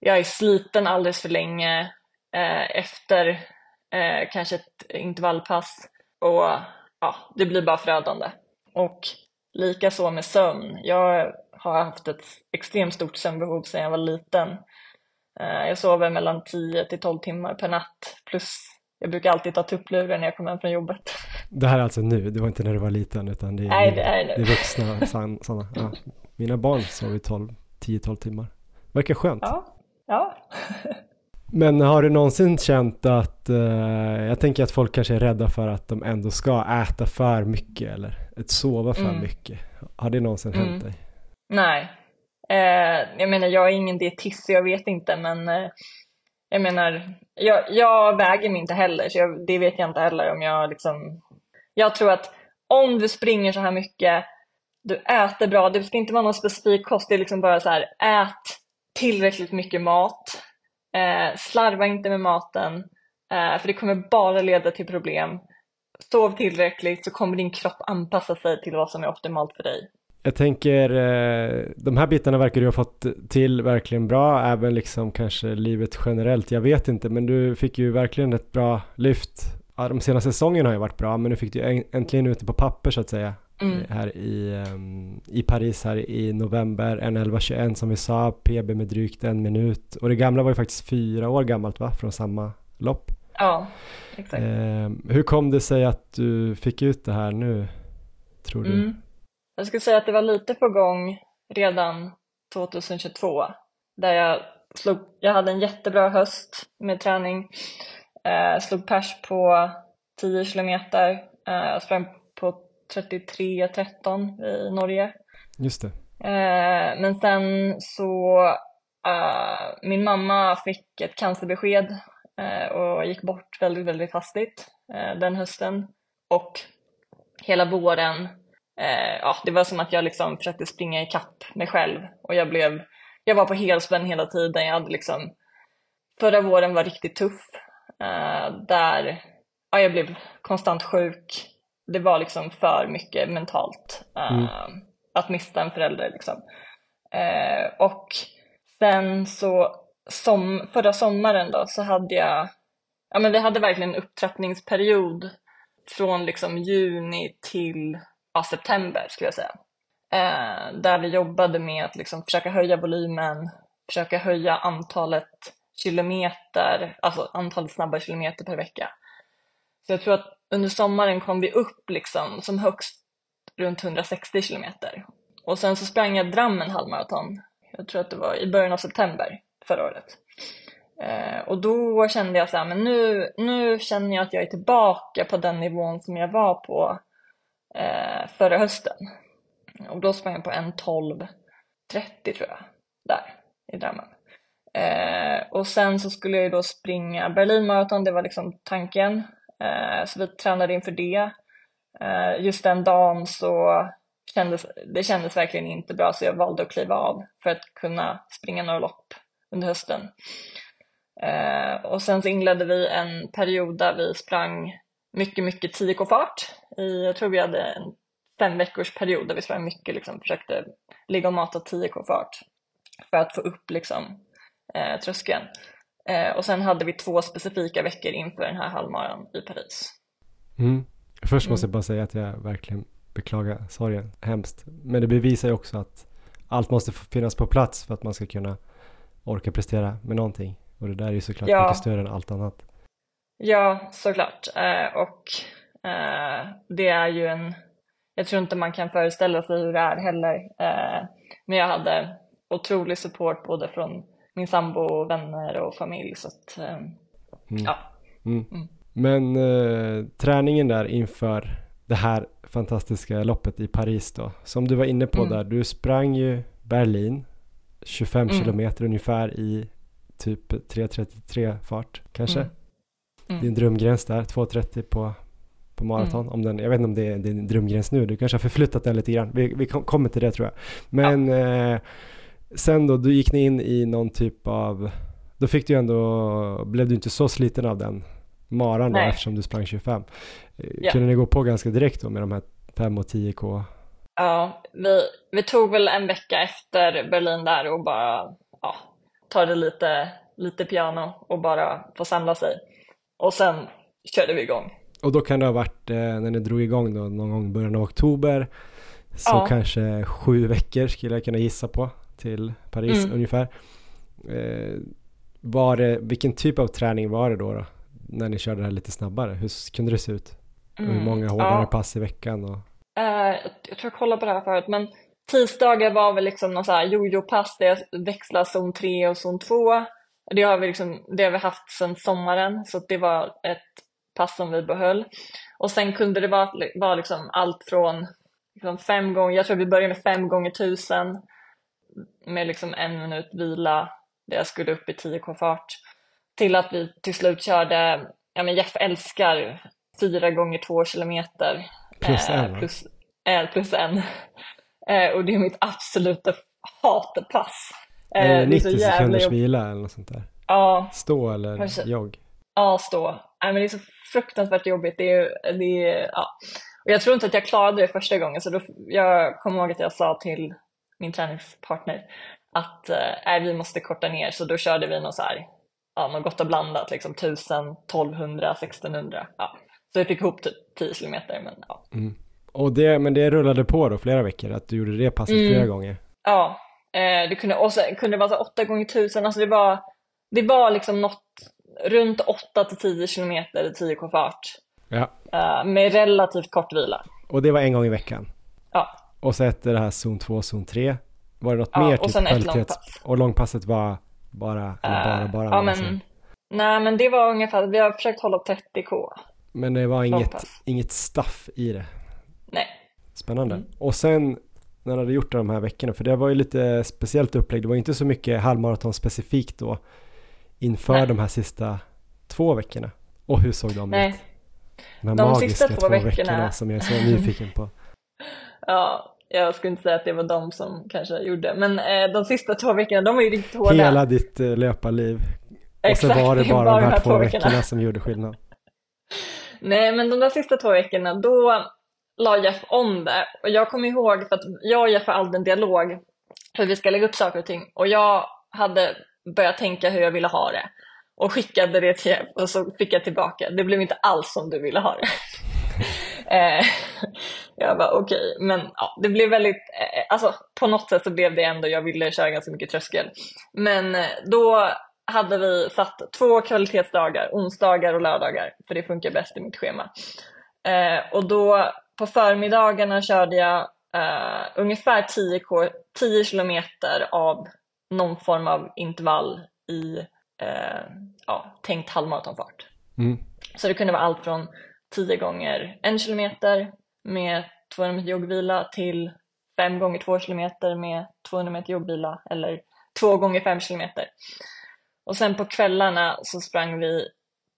jag är sliten alldeles för länge eh, efter eh, kanske ett intervallpass och ja, det blir bara förödande. Och lika så med sömn. Jag har haft ett extremt stort sömnbehov sedan jag var liten. Eh, jag sover mellan 10 till 12 timmar per natt plus jag brukar alltid ta tupplurar när jag kommer hem från jobbet. Det här är alltså nu, det var inte när du var liten utan det är, Nej, nu. det är det är nu. vuxna sådana. Ja. Mina barn sover i 12, 10-12 timmar. Verkar skönt. Ja, ja. Men har du någonsin känt att, eh, jag tänker att folk kanske är rädda för att de ändå ska äta för mycket eller att sova för Mm. mycket. Har det någonsin Mm. hänt dig? Nej. Eh, jag menar, jag är ingen dietist så jag vet inte, men eh, jag menar, jag, jag väger mig inte heller, så jag, det vet jag inte heller om jag liksom... Jag tror att om du springer så här mycket, du äter bra, det ska inte vara någon specifik kost, det är liksom bara så här, ät tillräckligt mycket mat, eh, slarva inte med maten, eh, för det kommer bara leda till problem. Sov tillräckligt så kommer din kropp anpassa sig till vad som är optimalt för dig. Jag tänker, eh, de här bitarna verkar du ha fått till verkligen bra, även liksom kanske livet generellt. Jag vet inte, men du fick ju verkligen ett bra lyft. Ja, de senaste säsongerna har ju varit bra, men nu fick du äntligen ut det på papper så att säga. Mm. Eh, Här i, ehm, i Paris här i november, en 11.21 som vi sa, PB med drygt en minut. Och det gamla var ju faktiskt fyra år gammalt va, från samma lopp. Ja, exakt. Ehm, hur kom det sig att du fick ut det här nu, tror du? Mm. Jag skulle säga att det var lite på gång redan 2022 där jag slog, jag hade en jättebra höst med träning, eh, slog pers på 10 kilometer, eh, jag sprang på 33.13 i Norge. Just det. Eh, men sen så, eh, min mamma fick ett cancerbesked eh, och gick bort väldigt, väldigt hastigt eh, den hösten. Och hela våren, eh, ja det var som att jag liksom försökte springa ikapp mig själv och jag blev, jag var på helspänn hela tiden. Jag hade liksom, förra våren var riktigt tuff. Eh, där, ja jag blev konstant sjuk. Det var liksom för mycket mentalt. eh, Mm. Att mista en förälder liksom. Eh, och sen så, som, förra sommaren då, så hade jag, ja men vi hade verkligen en upptrappningsperiod från liksom juni till ja, september skulle jag säga. Eh, där vi jobbade med att liksom försöka höja volymen, försöka höja antalet kilometer, alltså antalet snabba kilometer per vecka. Så jag tror att under sommaren kom vi upp liksom som högst runt 160 kilometer. Och sen så sprang jag Drammen halvmaraton. Jag tror att det var i början av september förra året. Eh, och då kände jag så här, men nu, nu känner jag att jag är tillbaka på den nivån som jag var på eh, förra hösten. Och då sprang jag på en 12.30 tror jag, där i Drammen. Eh, och sen så skulle jag ju då springa Berlinmaraton, det var liksom tanken. Eh, så vi tränade inför det. Eh, just den dagen så kändes det kändes verkligen inte bra så jag valde att kliva av för att kunna springa några lopp under hösten. Eh, och sen så inledde vi en period där vi sprang mycket, mycket 10k-fart. Jag tror vi hade en fem veckors period där vi sprang mycket, liksom, försökte ligga och mata 10k-fart för att få upp liksom, eh, tröskeln. Eh, och sen hade vi två specifika veckor inför den här halvmaran i Paris. Mm. Först måste jag bara säga att jag verkligen beklagar sorgen, hemskt. Men det bevisar ju också att allt måste finnas på plats för att man ska kunna orka prestera med någonting. Och det där är ju såklart ja. mycket större än allt annat. Ja, såklart. Eh, och eh, det är ju en, jag tror inte man kan föreställa sig hur det är heller. Eh, men jag hade otrolig support både från min sambo, vänner och familj. Så att, mm. ja. Mm. Mm. Men eh, träningen där inför det här fantastiska loppet i Paris då, som du var inne på mm. där, du sprang ju Berlin 25 mm. kilometer ungefär i typ 3.33 fart kanske. Mm. Din drömgräns där, 2.30 på, på maraton. Mm. Om den, jag vet inte om det är din drömgräns nu, du kanske har förflyttat den lite grann. Vi, vi kommer till det tror jag. Men ja. eh, sen då, du gick ni in i någon typ av, då fick du ändå, blev du inte så sliten av den maran då eftersom du sprang 25. Eh, ja. Kunde ni gå på ganska direkt då med de här 5 och 10k? Ja, vi, vi tog väl en vecka efter Berlin där och bara ja, ta det lite, lite piano och bara få samla sig. Och sen körde vi igång. Och då kan det ha varit eh, när ni drog igång då någon gång i början av oktober. Så ja. kanske sju veckor skulle jag kunna gissa på till Paris mm. ungefär. Eh, var det, vilken typ av träning var det då, då? När ni körde det här lite snabbare? Hur kunde det se ut? Mm. Hur många hårdare ja. pass i veckan? Och... Uh, jag tror jag kollade på det här förut men tisdagar var väl liksom någon så här jojo-pass där jag växlar zon 3 och zon 2. Det har vi, liksom, det har vi haft sedan sommaren så det var ett pass som vi behöll. Och sen kunde det vara, vara liksom allt från liksom fem gånger, jag tror vi började med fem gånger tusen med liksom en minut vila där jag skulle upp i 10k fart till att vi till slut körde, ja men Jeff älskar fyra gånger två kilometer. Plus en? Eh, plus, eh, plus en. Eh, och det är mitt absoluta hatpass. Eh, är det 90 sekunders vila eller något sånt där? Ja. Stå eller Kanske. jogg? Ja, stå. Nej, men det är så fruktansvärt jobbigt. Det är, det är, ja. Och jag tror inte att jag klarade det första gången, så då, jag kommer ihåg att jag sa till min träningspartner att eh, vi måste korta ner, så då körde vi något så här, ja, något gott och blandat, liksom 1000, 1200, 1600. Ja. Så vi fick ihop typ 10 kilometer, men ja. Mm. Och det, men det rullade på då flera veckor, att du gjorde det passet mm. flera gånger? Ja, eh, det kunde, och så kunde det vara så 8 gånger 1000, alltså det var, det var liksom något runt 8 till 10 kilometer i 10k fart. Ja. Eh, med relativt kort vila. Och det var en gång i veckan? Ja. Och så efter det här zon 2, zon 3, var det något ja, mer? Typ och sen kvalitets... ett långpass. Och långpasset var bara, eller bara, bara? Ja, men, nej, men det var ungefär, vi har försökt hålla 30k. Men det var inget, inget staff i det? Nej. Spännande. Mm. Och sen när du hade gjort det de här veckorna, för det var ju lite speciellt upplägg, det var inte så mycket halvmaraton specifikt då inför Nej. de här sista två veckorna. Och hur såg de Nej. ut? De här de magiska två, två veckorna. veckorna som jag är så nyfiken på. ja, jag skulle inte säga att det var de som kanske gjorde, men eh, de sista två veckorna, de var ju riktigt hårda. Hela ditt eh, löparliv. Exakt, och så var det bara, bara de här, två veckorna. veckorna som gjorde skillnad. Nej, men de där sista två veckorna, då la Jeff om det. Och jag kommer ihåg, för att jag och Jeff har aldrig en dialog hur vi ska lägga upp saker och ting. Och jag hade börjat tänka hur jag ville ha det och skickade det till Jeff och så fick jag tillbaka. Det blev inte alls som du ville ha det. Eh, jag bara okej, okay. men ja, det blev väldigt, eh, alltså på något sätt så blev det ändå, jag ville köra ganska mycket tröskel. Men eh, då hade vi satt två kvalitetsdagar, onsdagar och lördagar, för det funkar bäst i mitt schema. Eh, och då på förmiddagarna körde jag eh, ungefär 10, 10 kilometer av någon form av intervall i eh, ja, tänkt halvmaratonfart. Mm. Så det kunde vara allt från 10 gånger en kilometer med 200 meter joggvila till 5 gånger 2 kilometer med 200 meter joggvila eller 2 gånger 5 kilometer. Och sen på kvällarna så sprang vi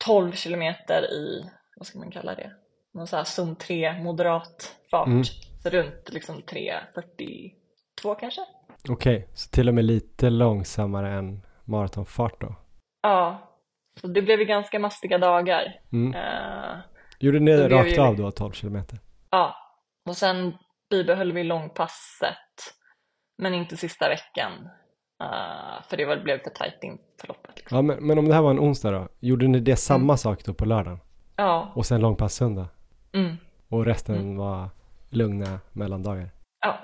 12 kilometer i, vad ska man kalla det, någon sån här zon 3 moderat fart. Mm. Så runt liksom 3.42 kanske? Okej, så till och med lite långsammare än maratonfart då? Ja, så det blev ju ganska mastiga dagar. Mm. Eh, Gjorde ni det rakt av då, 12 kilometer? Ja, och sen bibehöll vi långpasset, men inte sista veckan. eh, för det var, blev för tajt in för loppet. Liksom. Ja, men, men om det här var en onsdag då? Gjorde ni det samma Mm. sak då på lördagen? Ja, Och sen långpass söndag? Mm, Och resten Mm. var lugna mellandagar? ja,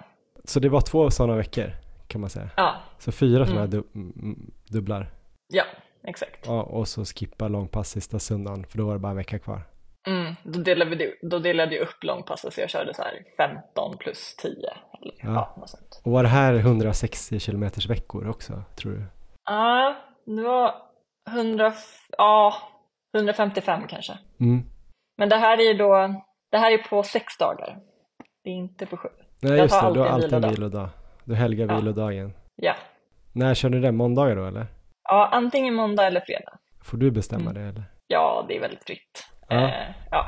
Så det var två sådana veckor kan man säga? ja, Så fyra sådana mm, dubblar? ja, exakt. Ja, och så skippa långpass sista söndagen för då var det bara en vecka kvar. Mm, då, delade vi, då delade jag upp långpasset så jag körde så här 15 plus 10. Eller, Ja. ja. sånt. Och var det här 160 kilometers veckor också, tror du? Ja, det var 100, ja, 155 kanske. Mm. Men det här är ju då, det här är på sex dagar. Det är inte på sju. Nej, Jag just det, du har alltid en vilodag. Du helgar Ja. vilodagen. Ja. När kör ni den? Måndagar då eller? ja, antingen måndag eller fredag. Får du bestämma Mm. det eller? Ja, det är väldigt fritt. Ja. Eh, ja.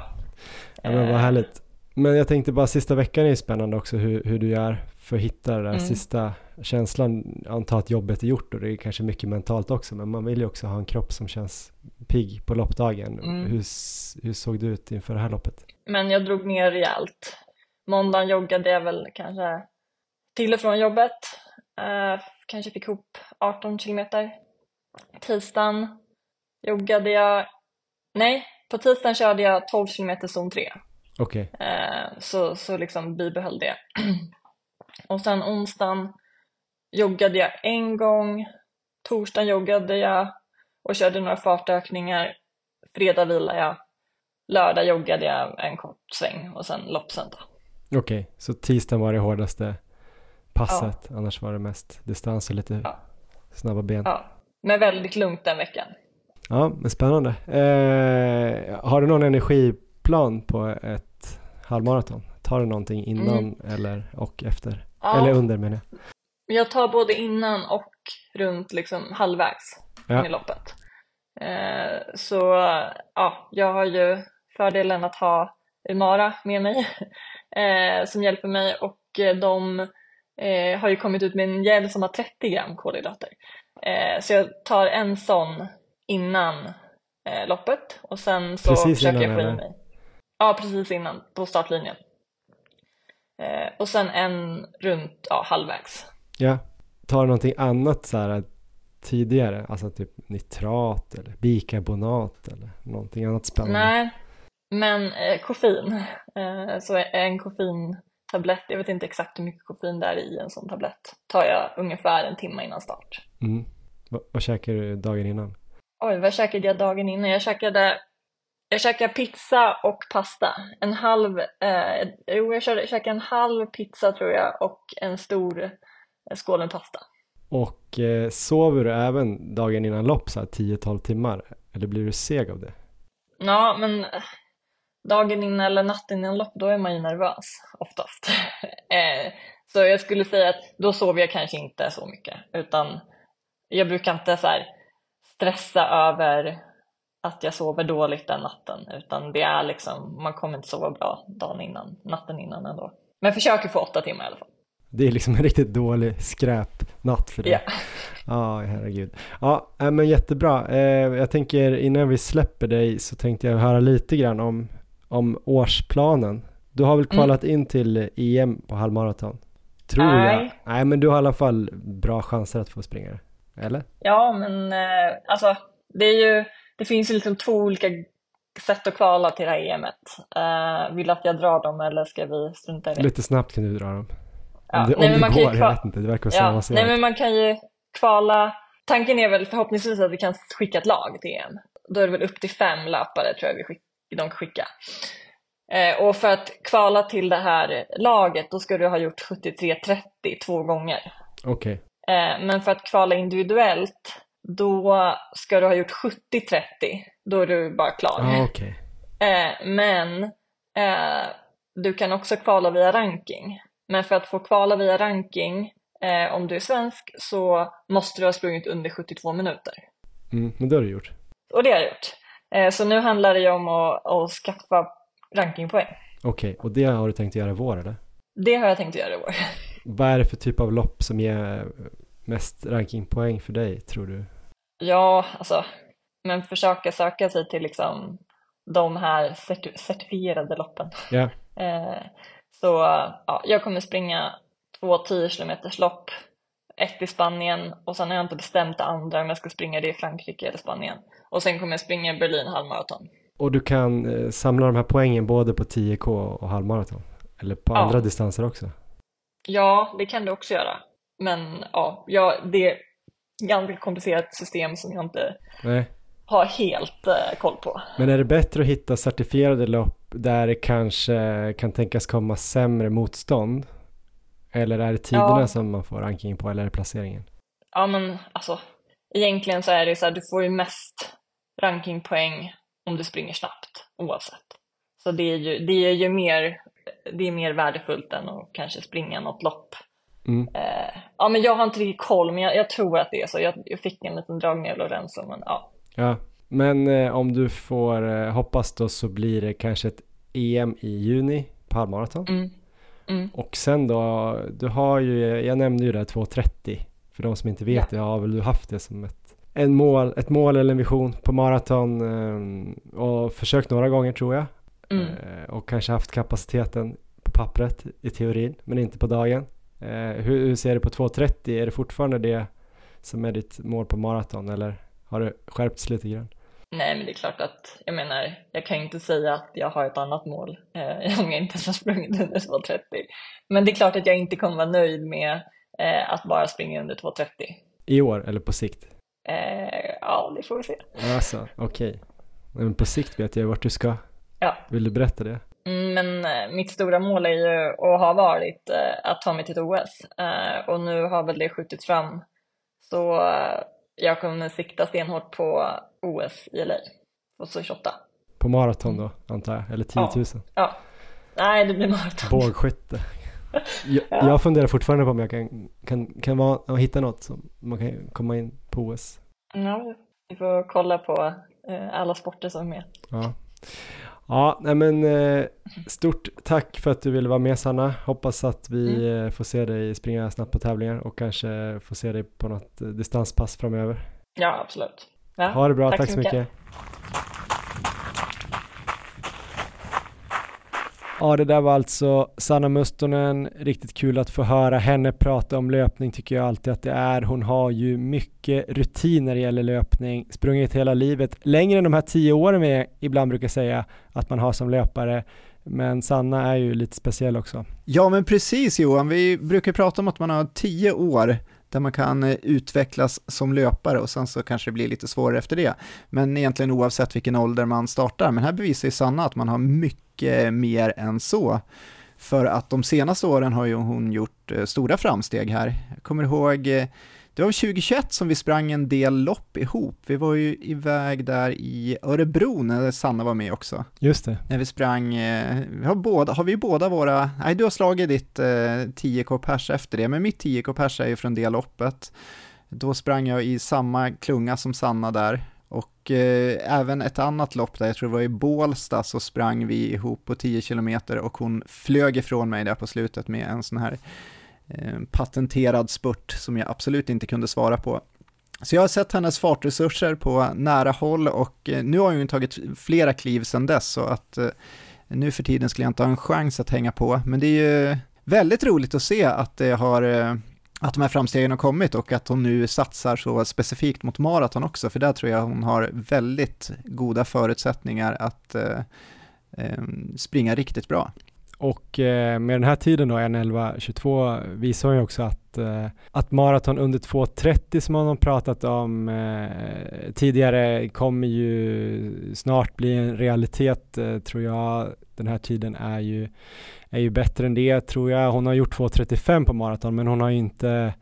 Ja men vad Eh, härligt. Men jag tänkte bara sista veckan är ju spännande också hur, hur du gör för att hitta den där Mm. sista känslan. Anta att jobbet är gjort och det är kanske mycket mentalt också men man vill ju också ha en kropp som känns pigg på loppdagen. Mm. Hur, hur såg det ut inför det här loppet? Men jag drog ner rejält. Måndagen joggade jag väl kanske till och från jobbet. Eh, kanske fick ihop 18 kilometer. Tisdagen joggade jag, nej, på tisdagen körde jag 12 kilometer zon 3. Okej, Eh, så, så liksom bibehöll det. Och sen onsdagen joggade jag en gång, torsdagen joggade jag och körde några fartökningar. Fredag vilade jag, lördag joggade jag en kort sväng och sen loppsöndag. okej. Så tisdagen var det hårdaste passet, annars var det mest distans och lite Ja. snabba ben. Ja. Ja, men väldigt lugnt den veckan. men spännande. Eh, har du någon energiplan på ett halvmaraton? Tar du någonting innan eller och efter? Mm. Ja, Eller under menar jag. Jag tar både innan och runt liksom halvvägs Ja. i loppet. Eh, så ja, jag har ju fördelen att ha Umara med mig eh, som hjälper mig och de eh, har ju kommit ut med en gel som har 30 gram kolhydrater. Eh, så jag tar en sån innan eh, loppet och sen så Precis försöker jag få i mig. Ja, precis innan på startlinjen. Eh, och sen en runt ja, halvvägs. Ja. Tar någonting annat så här tidigare? Alltså typ nitrat eller bikarbonat eller någonting annat spännande? Nej, men eh, koffein. Eh, så en koffeintablett, jag vet inte exakt hur mycket koffein det är i en sån tablett, tar jag ungefär en timme innan start. Mm. Va, vad käkar du dagen innan? Oj, vad käkade jag dagen innan? Jag käkade, jag käkade pizza och pasta. En halv, eh, jo jag käkade en halv pizza tror jag och en stor skål med pasta. Och eh, sover du även dagen innan lopp så här 10-12 timmar? Eller blir du seg av det? Ja, men eh, dagen innan eller natten innan lopp, då är man ju nervös oftast. eh, så jag skulle säga att då sover jag kanske inte så mycket, utan jag brukar inte så här stressa över att jag sover dåligt den natten, utan det är liksom, man kommer inte sova bra dagen innan, natten innan ändå. Men försöker få åtta timmar i alla fall. Det är liksom en riktigt dålig skräpnatt för dig. Ja. Ja, herregud. Ja, äh, men jättebra. Eh, jag tänker innan vi släpper dig så tänkte jag höra lite grann om, om årsplanen. Du har väl Mm. kvalat in till EM på halvmaraton? Tror Nej. jag. Nej, men du har i alla fall bra chanser att få springa det. Eller? Ja, men eh, alltså det är ju, det finns ju liksom två olika sätt att kvala till det här EMet. Eh, vill du att jag drar dem eller ska vi strunta i det? Lite snabbt kan du dra dem. Ja, om det, nej, om men det går, jag vet inte. Det verkar så Ja, nej men man kan ju kvala, tanken är väl förhoppningsvis att vi kan skicka ett lag till EM. Då är det väl upp till fem löpare tror jag vi skick, de kan skicka. Eh, och för att kvala till det här laget då ska du ha gjort 73-30 två gånger. Okej. Eh, men för att kvala individuellt då ska du ha gjort 70-30, då är du bara klar. Ah, okay. Eh, men eh, du kan också kvala via ranking. Men för att få kvala via ranking, eh, om du är svensk, så måste du ha sprungit under 72 minuter. Mm, men det har du gjort. Och det har jag gjort. Eh, så nu handlar det ju om att, att skaffa rankingpoäng. Okej, okay, och det har du tänkt göra i vår eller? Det har jag tänkt göra i vår. Vad är det för typ av lopp som ger mest rankingpoäng för dig, tror du? Ja, alltså, men försöka söka sig till liksom de här certi certifierade loppen. Yeah. Eh, så ja, jag kommer springa två 10 km lopp, ett i Spanien och sen har jag inte bestämt det andra om jag ska springa det i Frankrike eller Spanien. Och sen kommer jag springa Berlin halvmaraton. Och du kan eh, samla de här poängen både på 10K och halvmaraton? Eller på Ja. andra distanser också? Ja, det kan du också göra. Men ja, ja det är ett ganska komplicerat system som jag inte Nej. har helt eh, koll på. Men är det bättre att hitta certifierade lopp där det kanske kan tänkas komma sämre motstånd? Eller är det tiderna Ja. som man får ranking på eller är det placeringen? Ja, men alltså egentligen så är det så här, du får ju mest rankingpoäng om du springer snabbt oavsett. Så det är ju, det är ju mer, det är mer värdefullt än att kanske springa något lopp. Mm. Eh, ja, men jag har inte riktigt koll, men jag, jag tror att det är så. Jag, jag fick en liten dragning av Lorenzo, men ja. Ja, men eh, om du får eh, hoppas då så blir det kanske ett EM i juni på halvmaraton. Mm. Mm. Och sen då, du har ju, jag nämnde ju det här 2.30. För de som inte vet det har väl du haft det som ett, en mål, ett mål eller en vision på maraton eh, och försökt några gånger tror jag. Mm. Eh, och kanske haft kapaciteten på pappret i teorin, men inte på dagen. Eh, hur, hur ser du på 2.30? Är det fortfarande det som är ditt mål på maraton eller har det skärpts lite grann? Nej, men det är klart att, jag menar, jag kan ju inte säga att jag har ett annat mål eh, om jag inte har sprungit under 2.30. Men det är klart att jag inte kommer vara nöjd med eh, att bara springa under 2.30. I år eller på sikt? Eh, ja, det får vi se. Alltså, okej. Men på sikt vet jag vart du ska. Ja. Vill du berätta det? Mm, Men eh, mitt stora mål är ju och har varit eh, att ta mig till ett OS eh, och nu har väl det skjutits fram. Så jag kommer sikta stenhårt på OS i LA 2028. På maraton då, antar jag? Eller 10 000? Ja, nej det blir maraton. Bågskytte. Jag, jag funderar fortfarande på om jag kan, kan, kan vara, ja, hitta något som man kan komma in på OS. Ja, vi får kolla på eh, alla sporter som är med. Ja, ja nej men eh, stort tack för att du ville vara med Sanna. Hoppas att vi eh, får se dig springa snabbt på tävlingar och kanske får se dig på något eh, distanspass framöver. Ja, absolut. Ja, Ha det bra, tack, så mycket. Ja, det där var alltså Sanna Mustonen. Riktigt kul att få höra henne prata om löpning tycker jag alltid att det är. Hon har ju mycket rutin när det gäller löpning, sprungit hela livet, längre än de här tio åren vi ibland brukar säga att man har som löpare. Men Sanna är ju lite speciell också. Ja, men precis Johan, vi brukar prata om att man har tio år där man kan eh, utvecklas som löpare och sen så kanske det blir lite svårare efter det. Men egentligen oavsett vilken ålder man startar. Men här bevisar ju Sanna att man har mycket mer än så. För att de senaste åren har ju hon gjort eh, stora framsteg här. Jag kommer ihåg, eh, det var 2021 som vi sprang en del lopp ihop. Vi var ju iväg där i Örebro när Sanna var med också. Just det. När vi sprang, eh, vi har, båda, har vi båda våra, nej du har slagit ditt eh, 10k pers efter det, men mitt 10k pers är ju från det loppet. Då sprang jag i samma klunga som Sanna där. Och eh, även ett annat lopp där, jag tror det var i Bålsta, så sprang vi ihop på 10 kilometer och hon flög ifrån mig där på slutet med en sån här Eh, patenterad spurt som jag absolut inte kunde svara på. Så jag har sett hennes fartresurser på nära håll och eh, nu har hon ju tagit flera kliv sedan dess så att eh, nu för tiden skulle jag inte ha en chans att hänga på. Men det är ju väldigt roligt att se att det har att de här framstegen har kommit och att hon nu satsar så specifikt mot maraton också, för där tror jag hon har väldigt goda förutsättningar att springa riktigt bra. Och eh, med den här tiden då, 1.11.22, visar hon ju också att, eh, att maraton under 2.30 som hon har pratat om eh, tidigare kommer ju snart bli en realitet eh, tror jag. Den här tiden är ju, är ju bättre än det tror jag. Hon har gjort 2.35 på maraton men hon har ju inte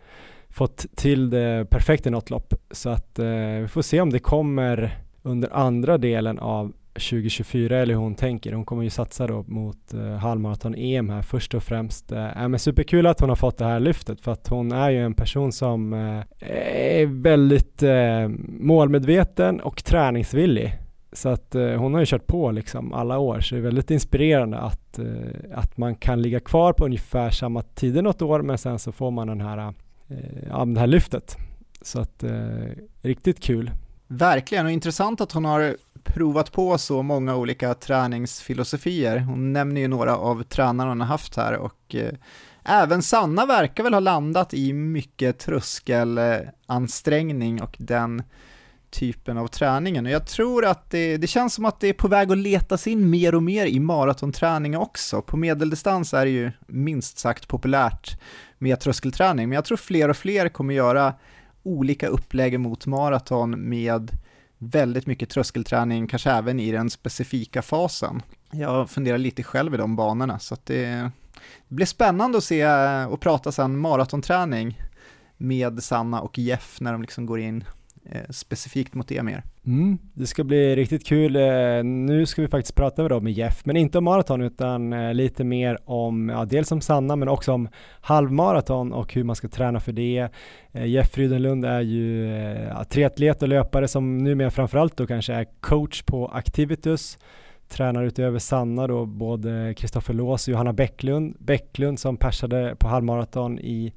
fått till det perfekt i något lopp. Så att eh, vi får se om det kommer under andra delen av 2024 eller hur hon tänker. Hon kommer ju satsa då mot eh, halvmaraton-EM här först och främst. Eh, men superkul att hon har fått det här lyftet för att hon är ju en person som eh, är väldigt eh, målmedveten och träningsvillig. Så att eh, hon har ju kört på liksom alla år så det är väldigt inspirerande att, eh, att man kan ligga kvar på ungefär samma tider något år men sen så får man den här, eh, det här lyftet. Så att eh, riktigt kul. Verkligen, och intressant att hon har provat på så många olika träningsfilosofier. Hon nämner ju några av tränarna hon har haft här och eh, även Sanna verkar väl ha landat i mycket tröskelansträngning och den typen av träningen. Och jag tror att det, det känns som att det är på väg att letas in mer och mer i maratonträning också. På medeldistans är det ju minst sagt populärt med tröskelträning, men jag tror fler och fler kommer göra olika upplägg mot maraton med väldigt mycket tröskelträning, kanske även i den specifika fasen. Jag funderar lite själv i de banorna, så att det, det blir spännande att se och prata sen maratonträning med Sanna och Jeff när de liksom går in Eh, specifikt mot det mer. Mm, det ska bli riktigt kul. Eh, nu ska vi faktiskt prata med, med Jeff, men inte om maraton utan eh, lite mer om, ja, dels om Sanna men också om halvmaraton och hur man ska träna för det. Jeff Frydenlund är ju ja, triatlet och löpare som numera framförallt då kanske är coach på Activitus tränar utöver Sanna då både Kristoffer Lås och Johanna Bäcklund. Bäcklund som persade på halvmaraton i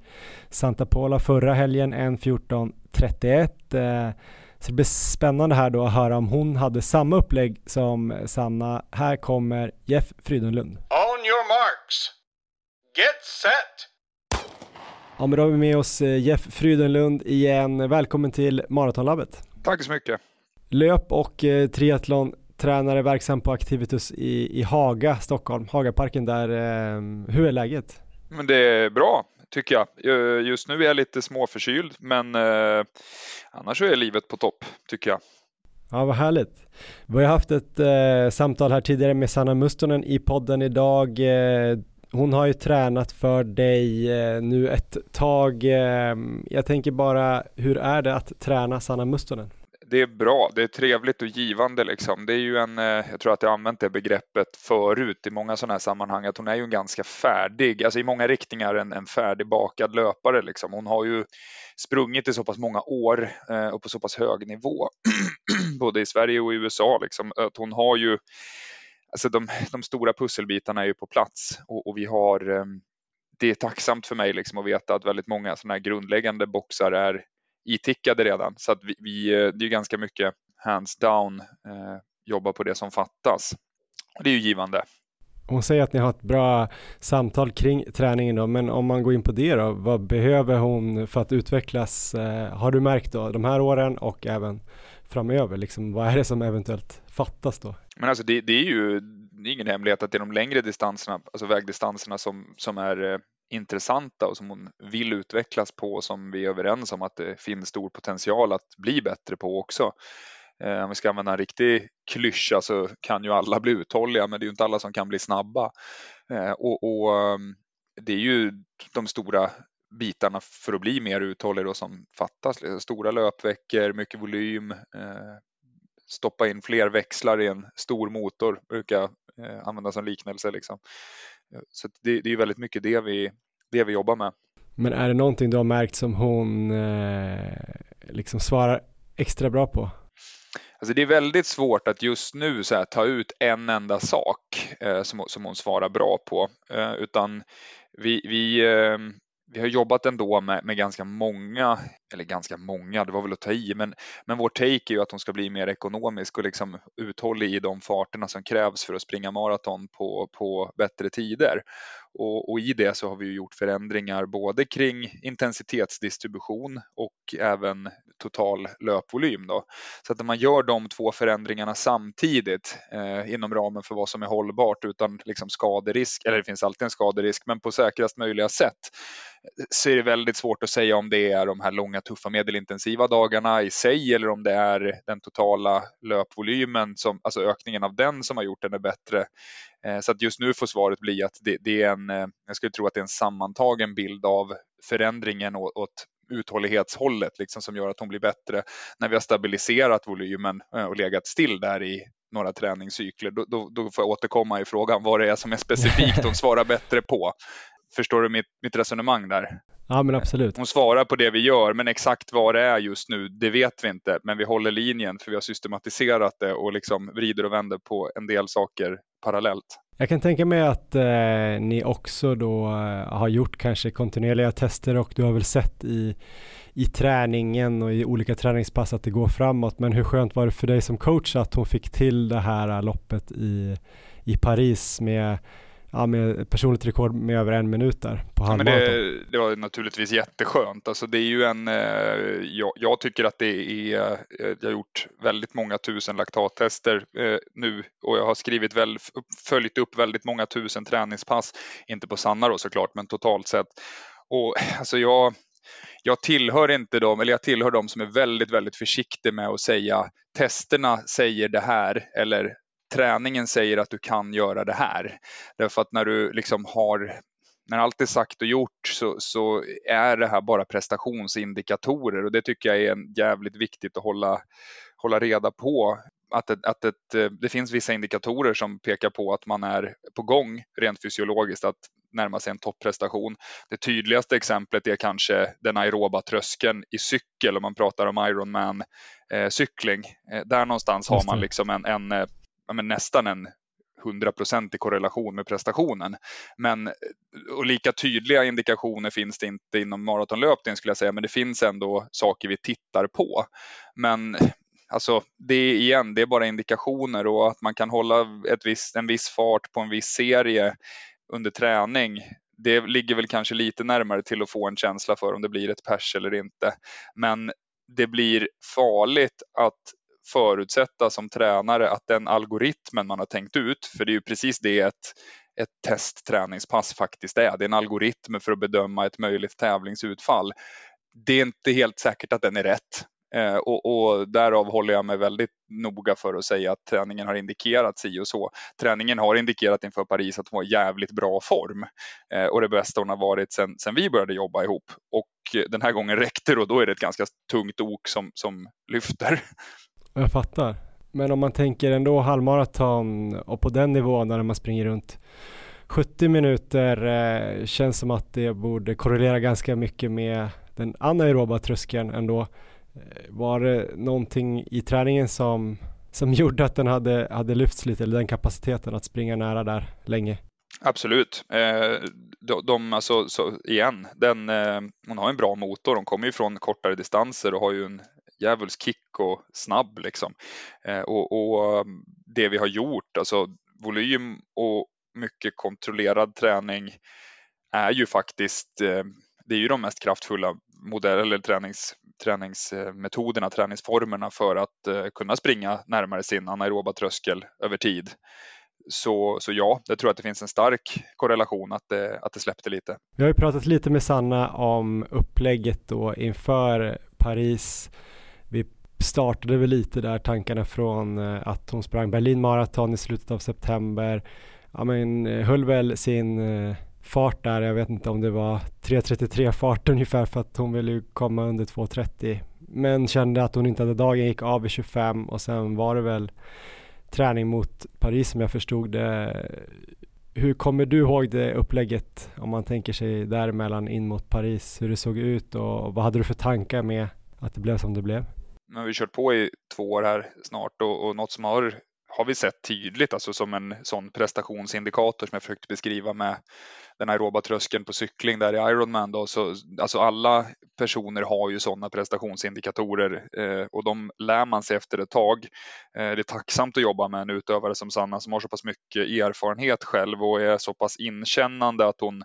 Santa Pola förra helgen, 1.14.31. Så det blir spännande här då att höra om hon hade samma upplägg som Sanna. Här kommer Jeff Frydenlund. On your marks. Get set. Ja, men då har vi med oss eh, Jeff Frydenlund igen. Välkommen till Maratonlabbet. Tack så mycket. Löp och eh, triathlon tränare verksam på Activitus i, i Haga, Stockholm, Hagaparken där. Eh, hur är läget? Men det är bra tycker jag. Just nu är jag lite småförkyld men eh, annars är livet på topp tycker jag. Ja, vad härligt. Vi har haft ett eh, samtal här tidigare med Sanna Mustonen i podden idag. Eh, hon har ju tränat för dig eh, nu ett tag. Eh, jag tänker bara, hur är det att träna Sanna Mustonen? Det är bra, det är trevligt och givande liksom. Det är ju en, eh, jag tror att jag använt det begreppet förut i många sådana här sammanhang, att hon är ju en ganska färdig, alltså i många riktningar en, en färdigbakad löpare liksom. Hon har ju sprungit i så pass många år eh, och på så pass hög nivå, både i Sverige och i USA liksom, att hon har ju, alltså de, de stora pusselbitarna är ju på plats och, och vi har eh, det är tacksamt för mig liksom att veta att väldigt många sådana här grundläggande boxar är itickade redan. Så att vi, vi, eh, det är ganska mycket hands down eh, jobba på det som fattas. Det är ju givande. Hon säger att ni har ett bra samtal kring träningen då, men om man går in på det då, vad behöver hon för att utvecklas? Eh, har du märkt då de här åren och även framöver, liksom, vad är det som eventuellt fattas då? Men alltså det, det är ju det är ingen hemlighet att det är de längre distanserna, alltså vägdistanserna som, som är eh, intressanta och som hon vill utvecklas på och som vi är överens om att det finns stor potential att bli bättre på också. Eh, om vi ska använda en riktig klyscha så kan ju alla bli uthålliga men det är ju inte alla som kan bli snabba. Eh, och, och ehm, det är ju de stora bitarna för att bli mer uthållig då som fattas. Stora löpveckor, mycket volym, eh, stoppa in fler växlar i en stor motor brukar eh, användas som liknelse. Liksom. Så det, det är väldigt mycket det vi, det vi jobbar med. Men är det någonting du har märkt som hon eh, liksom svarar extra bra på? Alltså det är väldigt svårt att just nu här, ta ut en enda sak eh, som, som hon svarar bra på, eh, utan vi, vi, eh, vi har jobbat ändå med, med ganska många, eller ganska många, det var väl att ta i, men, men vår take är ju att hon ska bli mer ekonomisk och liksom uthållig i de farterna som krävs för att springa maraton på, på bättre tider. Och, och, i det så har vi gjort förändringar både kring intensitetsdistribution och även total löpvolym. Då. Så att när man gör de två förändringarna samtidigt eh, inom ramen för vad som är hållbart utan liksom skaderisk, eller det finns alltid en skaderisk, men på säkrast möjliga sätt så är det väldigt svårt att säga om det är de här långa tuffa medelintensiva dagarna i sig eller om det är den totala löpvolymen, som, alltså ökningen av den som har gjort den bättre. Eh, så att just nu får svaret bli att det, det är en, eh, jag skulle tro att det är en sammantagen bild av förändringen åt uthållighetshållet liksom, som gör att hon blir bättre. När vi har stabiliserat volymen eh, och legat still där i några träningscykler, då, då, då får jag återkomma i frågan vad det är som är specifikt hon svarar bättre på. Förstår du mitt, mitt resonemang där? Ja, men absolut. Hon svarar på det vi gör, men exakt vad det är just nu, det vet vi inte. Men vi håller linjen för vi har systematiserat det och liksom vrider och vänder på en del saker parallellt. Jag kan tänka mig att eh, ni också då eh, har gjort kanske kontinuerliga tester och du har väl sett i, i träningen och i olika träningspass att det går framåt. Men hur skönt var det för dig som coach att hon fick till det här loppet i, i Paris med ja, med personligt rekord med över en minut där på halvmaraton. Ja, det, det, var naturligtvis jätteskönt. Alltså det är ju en, eh, jag, jag, tycker att det är, eh, jag har gjort väldigt många tusen laktattester eh, nu och jag har skrivit väl, följt upp väldigt många tusen träningspass, inte på Sanna då såklart, men totalt sett. Och alltså jag, jag tillhör inte dem, eller jag tillhör dem som är väldigt, väldigt försiktiga med att säga testerna säger det här eller träningen säger att du kan göra det här. Därför att när du liksom har när allt är sagt och gjort så, så, är det här bara prestationsindikatorer och det tycker jag är jävligt viktigt att hålla, hålla reda på. Att, ett, att ett, det finns vissa indikatorer som pekar på att man är på gång rent fysiologiskt att närma sig en topprestation. Det tydligaste exemplet är kanske den aeroba tröskeln i cykel om man pratar om Ironman eh, cykling. Eh, där någonstans har man liksom en, en eh, ja, nästan en hundraprocentig korrelation med prestationen. Men och lika tydliga indikationer finns det inte inom maratonlöpning skulle jag säga, men det finns ändå saker vi tittar på. Men alltså, det är igen, det är bara indikationer och att man kan hålla ett viss, en viss fart på en viss serie under träning. Det ligger väl kanske lite närmare till att få en känsla för om det blir ett pers eller inte. Men det blir farligt att förutsätta som tränare att den algoritmen man har tänkt ut, för det är ju precis det ett, ett testträningspass faktiskt är. Det är en algoritm för att bedöma ett möjligt tävlingsutfall. Det är inte helt säkert att den är rätt. Eh, och, och, därav håller jag mig väldigt noga för att säga att träningen har indikerat si och så. Träningen har indikerat inför Paris att hon var i jävligt bra form eh, och det bästa hon har varit sedan sen vi började jobba ihop. Och den här gången räckte det och då är det ett ganska tungt ok som, som lyfter. Jag fattar. Men om man tänker ändå halvmaraton och på den nivån när man springer runt 70 minuter eh, känns som att det borde korrelera ganska mycket med den anaeroba tröskeln ändå. Eh, var det någonting i träningen som, som gjorde att den hade, hade lyfts lite, eller den kapaciteten att springa nära där länge? Absolut. Eh, de, de, alltså, så igen, den, eh, hon har en bra motor. Hon kommer ju från kortare distanser och har ju en djävulskick och snabb liksom. Eh, och, och, um, det vi har gjort, alltså volym och mycket kontrollerad träning är ju faktiskt, eh, det är ju de mest kraftfulla modell, eller tränings, träningsmetoderna, träningsformerna för att eh, kunna springa närmare sin anaeroba tröskel över tid. Så, så ja, jag tror att det finns en stark korrelation att det, att det släppte lite. Vi har ju pratat lite med Sanna om upplägget då inför Paris startade väl lite där tankarna från eh, att hon sprang Berlin Marathon i slutet av september. Ja men eh, höll väl sin eh, fart där, jag vet inte om det var 3.33 fart ungefär för att hon ville ju komma under 2.30 men kände att hon inte hade dagen, gick av i 25 och sen var det väl träning mot Paris som jag förstod det. Hur kommer du ihåg det upplägget om man tänker sig däremellan in mot Paris, hur det såg ut och vad hade du för tankar med att det blev som det blev? Nu har vi kört på i två år här snart och, och något som har, har vi sett tydligt, alltså som en sån prestationsindikator som jag försökt beskriva med den aeroba tröskeln på cykling där i Ironman då, så alltså alla personer har ju sådana prestationsindikatorer eh, och de lär man sig efter ett tag. Eh, det är tacksamt att jobba med en utövare som Sanna som har så pass mycket erfarenhet själv och är så pass inkännande att hon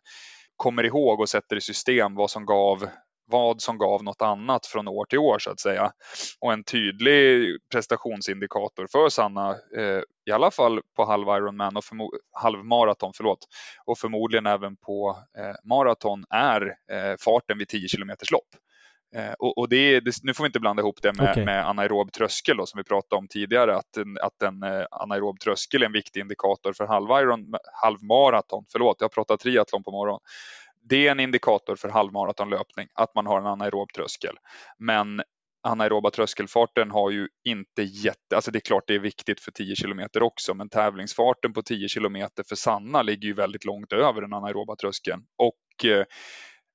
kommer ihåg och sätter i system vad som gav vad som gav något annat från år till år så att säga. Och en tydlig prestationsindikator för Sanna, eh, i alla fall på halv Ironman och halvmaraton, förlåt, och förmodligen även på eh, maraton är eh, farten vid 10 kilometers lopp. Eh, och, och det, det, nu får vi inte blanda ihop det med, okay. med anaerob tröskel då, som vi pratade om tidigare, att en, att en eh, anaerob tröskel är en viktig indikator för halv, iron, halvmaraton. Förlåt, jag har pratat triathlon på morgonen det är en indikator för halvmaratonlöpning att man har en anaerob tröskel. Men anaeroba tröskelfarten har ju inte jätte, alltså det är klart det är viktigt för 10 kilometer också, men tävlingsfarten på 10 kilometer för Sanna ligger ju väldigt långt över den anaeroba tröskeln. Och eh,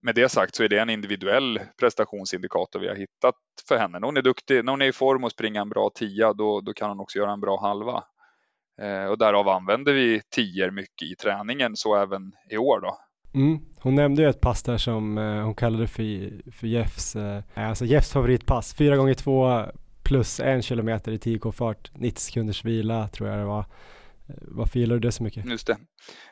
med det sagt så är det en individuell prestationsindikator vi har hittat för henne. När hon är duktig, när hon är i form och springer en bra tia, då, då kan hon också göra en bra halva. Eh, och därav använder vi tior mycket i träningen, så även i år då. Mm. Hon nämnde ju ett pass där som eh, hon kallade för, för Jeffs, eh, alltså Jeffs favoritpass, 4 gånger 2 plus en kilometer i 10k fart, 90 sekunders vila tror jag det var. Eh, varför gillar du det så mycket? Just det.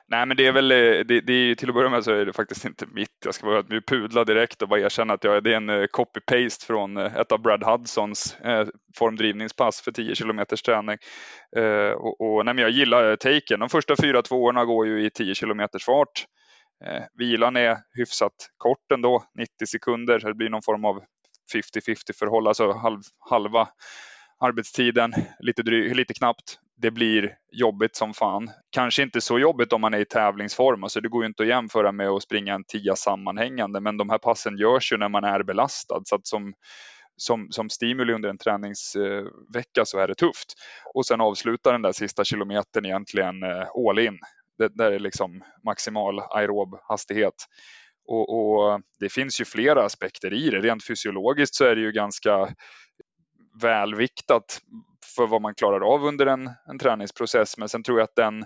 Nej, men det är väl, eh, det, det är, till att börja med så är det faktiskt inte mitt. Jag ska vara att pudla direkt och bara erkänna att jag, det är en eh, copy-paste från ett av Brad Hudsons eh, formdrivningspass för 10 km träning. Eh, och, och nej, men jag gillar taken. De första fyra tvåorna går ju i 10 km fart. Eh, vilan är hyfsat kort ändå, 90 sekunder, så det blir någon form av 50-50 förhåll, alltså halv, halva arbetstiden, lite, dry, lite knappt. Det blir jobbigt som fan. Kanske inte så jobbigt om man är i tävlingsform, alltså det går ju inte att jämföra med att springa en tia sammanhängande, men de här passen görs ju när man är belastad, så att som som, som stimuli under en träningsvecka så är det tufft. Och sen avsluta den där sista kilometern egentligen eh, all in det, där är liksom maximal aerob hastighet. Och, och, det finns ju flera aspekter i det. Rent fysiologiskt så är det ju ganska välviktat för vad man klarar av under en, en träningsprocess. Men sen tror jag att den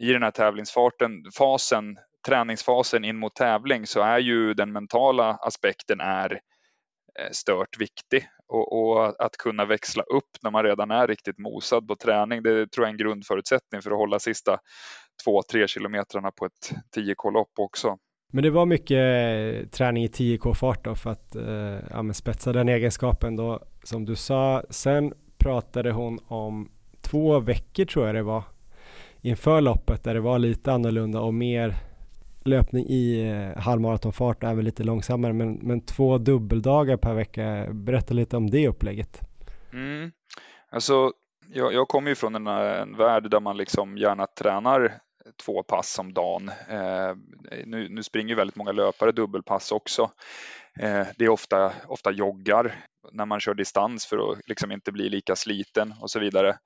i den här tävlingsfarten, fasen, träningsfasen in mot tävling så är ju den mentala aspekten är eh, stört viktig och, och, att kunna växla upp när man redan är riktigt mosad på träning. Det tror jag är en grundförutsättning för att hålla sista två, tre kilometrarna på ett 10K-lopp också. Men det var mycket eh, träning i 10K-fart då för att eh, spetsa den egenskapen då som du sa. Sen pratade hon om två veckor tror jag det var inför loppet där det var lite annorlunda och mer löpning i eh, halvmaratonfart och även lite långsammare men, men två dubbeldagar per vecka. Berätta lite om det upplägget. Mm. Alltså, jag, jag kommer ju från en, en värld där man liksom gärna tränar två pass om dagen. Eh, nu, nu, springer väldigt många löpare dubbelpass också. Eh, det är ofta, ofta joggar när man kör distans för att liksom inte bli lika sliten och så vidare.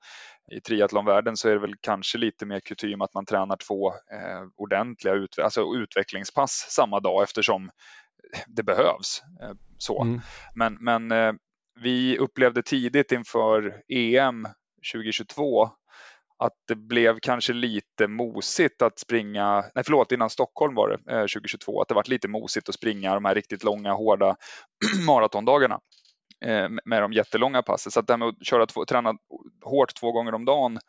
I triathlonvärlden så är det väl kanske lite mer kutym att man tränar två eh, ordentliga ut, alltså utvecklingspass samma dag eftersom det behövs. Eh, så. Mm. Men, men eh, vi upplevde tidigt inför EM 2022 att det blev kanske lite mosigt att springa, nej förlåt innan Stockholm var det eh, 2022, att det var lite mosigt att springa de här riktigt långa hårda maratondagarna Eh, med de jättelånga passen. Så att det här med att köra två, träna hårt två gånger om dagen,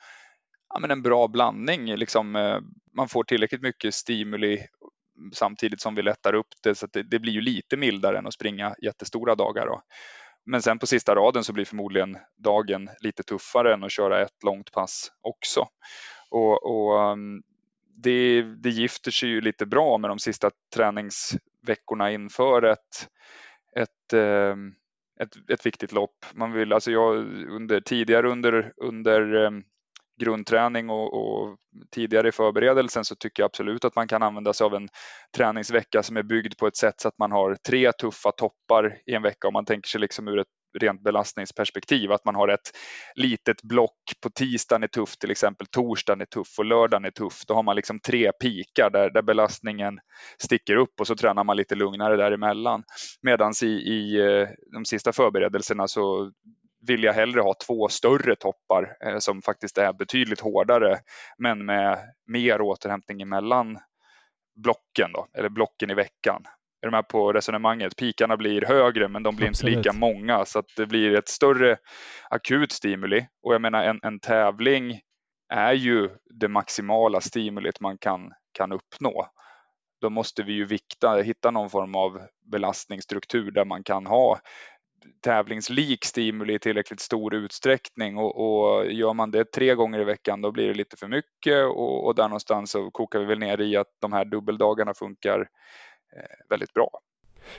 ja, men en bra blandning. Liksom, eh, man får tillräckligt mycket stimuli samtidigt som vi lättar upp det så att det, det blir ju lite mildare än att springa jättestora dagar. Då. Men sen på sista raden så blir förmodligen dagen lite tuffare än att köra ett långt pass också. Och, och ehm, det, det gifter sig ju lite bra med de sista träningsveckorna inför ett, ett, ehm, ett, ett viktigt lopp. Man vill, alltså jag, under, tidigare under, under um, grundträning och, och, tidigare i förberedelsen så tycker jag absolut att man kan använda sig av en träningsvecka som är byggd på ett sätt så att man har tre tuffa toppar i en vecka om man tänker sig liksom ur ett rent belastningsperspektiv. Att man har ett litet block på tisdagen är tufft till exempel, torsdagen är tuff och lördagen är tuff. Då har man liksom tre pikar där, där belastningen sticker upp och så tränar man lite lugnare däremellan. Medan i, i eh, de sista förberedelserna så vill jag hellre ha två större toppar eh, som faktiskt är betydligt hårdare men med mer återhämtning emellan blocken då, eller blocken i veckan. Är du med på resonemanget? Pikarna blir högre men de blir Absolut. inte lika många så att det blir ett större akut stimuli och jag menar en, en tävling är ju det maximala stimulit man kan, kan uppnå. Då måste vi ju vikta, hitta någon form av belastningsstruktur där man kan ha tävlingslik stimuli i tillräckligt stor utsträckning och, och gör man det tre gånger i veckan då blir det lite för mycket och, och där någonstans så kokar vi väl ner i att de här dubbeldagarna funkar Eh, väldigt bra.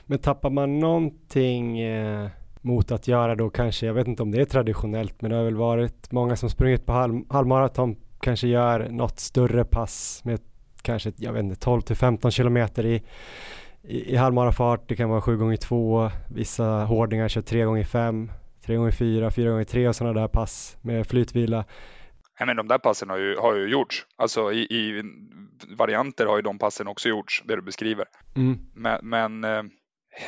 Men tappar man någonting eh, mot att göra då kanske, jag vet inte om det är traditionellt, men det har väl varit många som sprungit på halv, halvmaraton kanske gör något större pass med kanske jag vet inte, 12 till 15 kilometer i, i, i halvmarafart. Det kan vara 7 gånger 2 vissa hårdingar kör 3 gånger 5 3 gånger 4 4 gånger 3 och sådana där pass med flytvila. Ja, men de där passen har ju, har ju gjorts. Alltså i, i varianter har ju de passen också gjorts, det du beskriver. Mm. Men, men eh,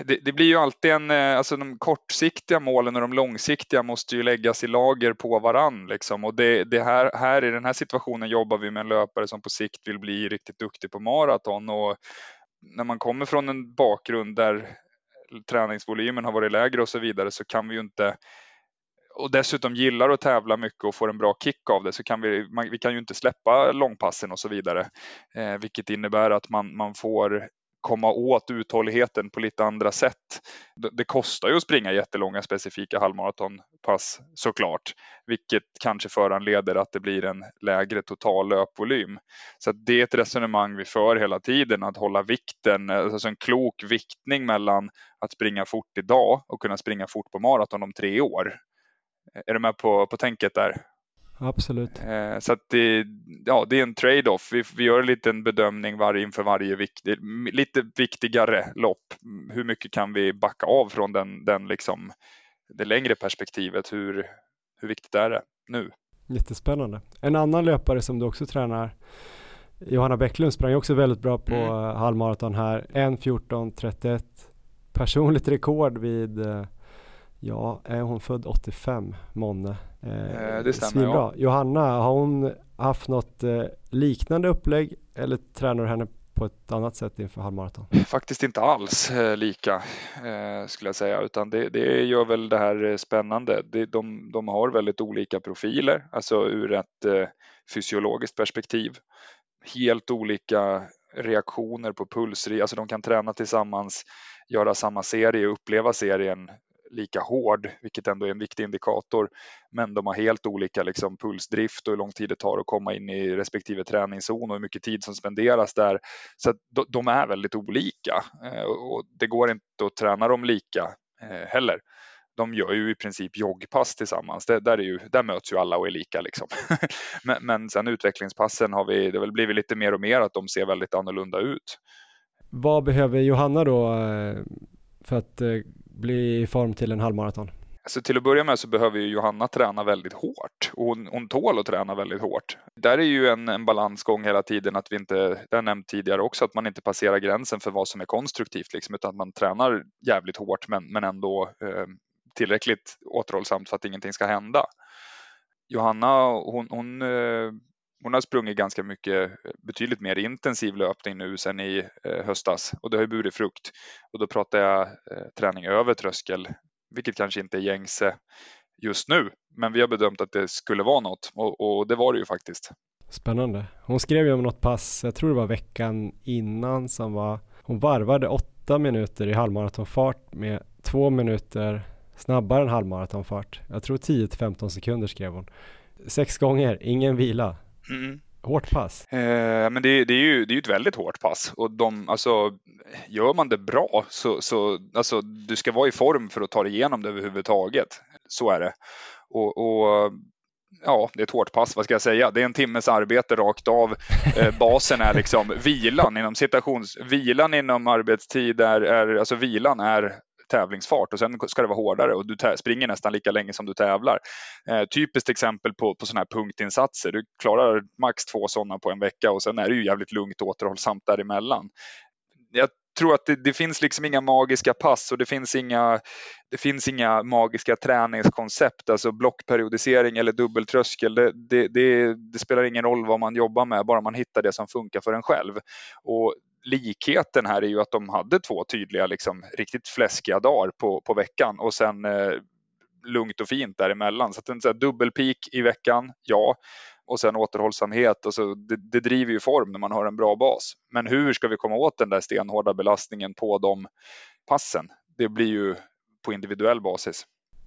det, det, blir ju alltid en, eh, alltså de kortsiktiga målen och de långsiktiga måste ju läggas i lager på varann liksom. Och det, det här, här i den här situationen jobbar vi med en löpare som på sikt vill bli riktigt duktig på maraton och när man kommer från en bakgrund där träningsvolymen har varit lägre och så vidare så kan vi ju inte och dessutom gillar att tävla mycket och får en bra kick av det så kan vi, man, vi kan ju inte släppa långpassen och så vidare. Eh, vilket innebär att man, man får komma åt uthålligheten på lite andra sätt. Det kostar ju att springa jättelånga specifika halvmaratonpass såklart, vilket kanske föranleder att det blir en lägre total löpvolym. Så det är ett resonemang vi för hela tiden, att hålla vikten, eh, alltså en klok viktning mellan att springa fort idag och kunna springa fort på maraton om tre år. Är du med på, på tänket där? Absolut. Eh, så det, ja, det är en trade-off. Vi, vi gör en liten bedömning var, inför varje viktig, lite viktigare lopp. Hur mycket kan vi backa av från den, den liksom, det längre perspektivet? Hur, hur viktigt är det nu? Jättespännande. En annan löpare som du också tränar, Johanna Bäcklund sprang också väldigt bra på mm. halvmaraton här. 1.14.31. Personligt rekord vid eh, Ja, är hon född 85, Monne? Eh, det stämmer, ja. Johanna, har hon haft något eh, liknande upplägg eller tränar du henne på ett annat sätt inför halvmaraton? Faktiskt inte alls eh, lika eh, skulle jag säga, utan det, det gör väl det här eh, spännande. Det, de, de har väldigt olika profiler, alltså ur ett eh, fysiologiskt perspektiv. Helt olika reaktioner på puls, alltså de kan träna tillsammans, göra samma serie, uppleva serien lika hård, vilket ändå är en viktig indikator. Men de har helt olika liksom, pulsdrift och hur lång tid det tar att komma in i respektive träningszon och hur mycket tid som spenderas där. Så de är väldigt olika eh, och det går inte att träna dem lika eh, heller de gör ju i princip joggpass tillsammans. Det, där, är ju, där möts ju alla och är lika. Liksom. men, men sen utvecklingspassen har vi, det har väl blivit lite mer och mer att de ser väldigt annorlunda ut. Vad behöver Johanna då eh, för att bli i form till en halvmaraton? Alltså till att börja med så behöver ju Johanna träna väldigt hårt och hon, hon tål att träna väldigt hårt. Där är ju en, en balansgång hela tiden att vi inte, det har nämnt tidigare också, att man inte passerar gränsen för vad som är konstruktivt liksom, utan att man tränar jävligt hårt men, men ändå eh, tillräckligt återhållsamt för att ingenting ska hända. Johanna, hon, hon eh, hon har sprungit ganska mycket, betydligt mer intensiv löpning nu sen i eh, höstas och det har ju burit frukt. Och då pratar jag eh, träning över tröskel, vilket kanske inte är gängse just nu, men vi har bedömt att det skulle vara något och, och det var det ju faktiskt. Spännande. Hon skrev ju om något pass, jag tror det var veckan innan som var, hon varvade åtta minuter i halvmaratonfart med två minuter snabbare än halvmaratonfart. Jag tror 10 till 15 sekunder skrev hon. Sex gånger, ingen vila. Mm. Hårt pass. Eh, men det, det, är ju det är ett väldigt hårt pass och de, alltså, gör man det bra så, så alltså, du ska vara i form för att ta dig igenom det överhuvudtaget. Så är det. Och, och ja, det är ett hårt pass, vad ska jag säga? Det är en timmes arbete rakt av. Eh, basen är liksom vilan inom citations, vilan inom arbetstid är, är, alltså vilan är tävlingsfart och sen ska det vara hårdare och du springer nästan lika länge som du tävlar. Eh, typiskt exempel på, på sådana här punktinsatser. Du klarar max två sådana på en vecka och sen är det ju jävligt lugnt och återhållsamt däremellan. Jag tror att det, det, finns liksom inga magiska pass och det finns inga, det finns inga magiska träningskoncept, alltså blockperiodisering eller dubbeltröskel. Det, det, det, det spelar ingen roll vad man jobbar med, bara man hittar det som funkar för en själv. Och likheten här är ju att de hade två tydliga, liksom, riktigt fläskiga dagar på, på veckan och sen eh, lugnt och fint däremellan. Så att en så dubbelpeak i veckan, ja. Och sen återhållsamhet. Och så, det, det, driver ju form när man har en bra bas. Men hur ska vi komma åt den där stenhårda belastningen på de passen? Det blir ju på individuell basis.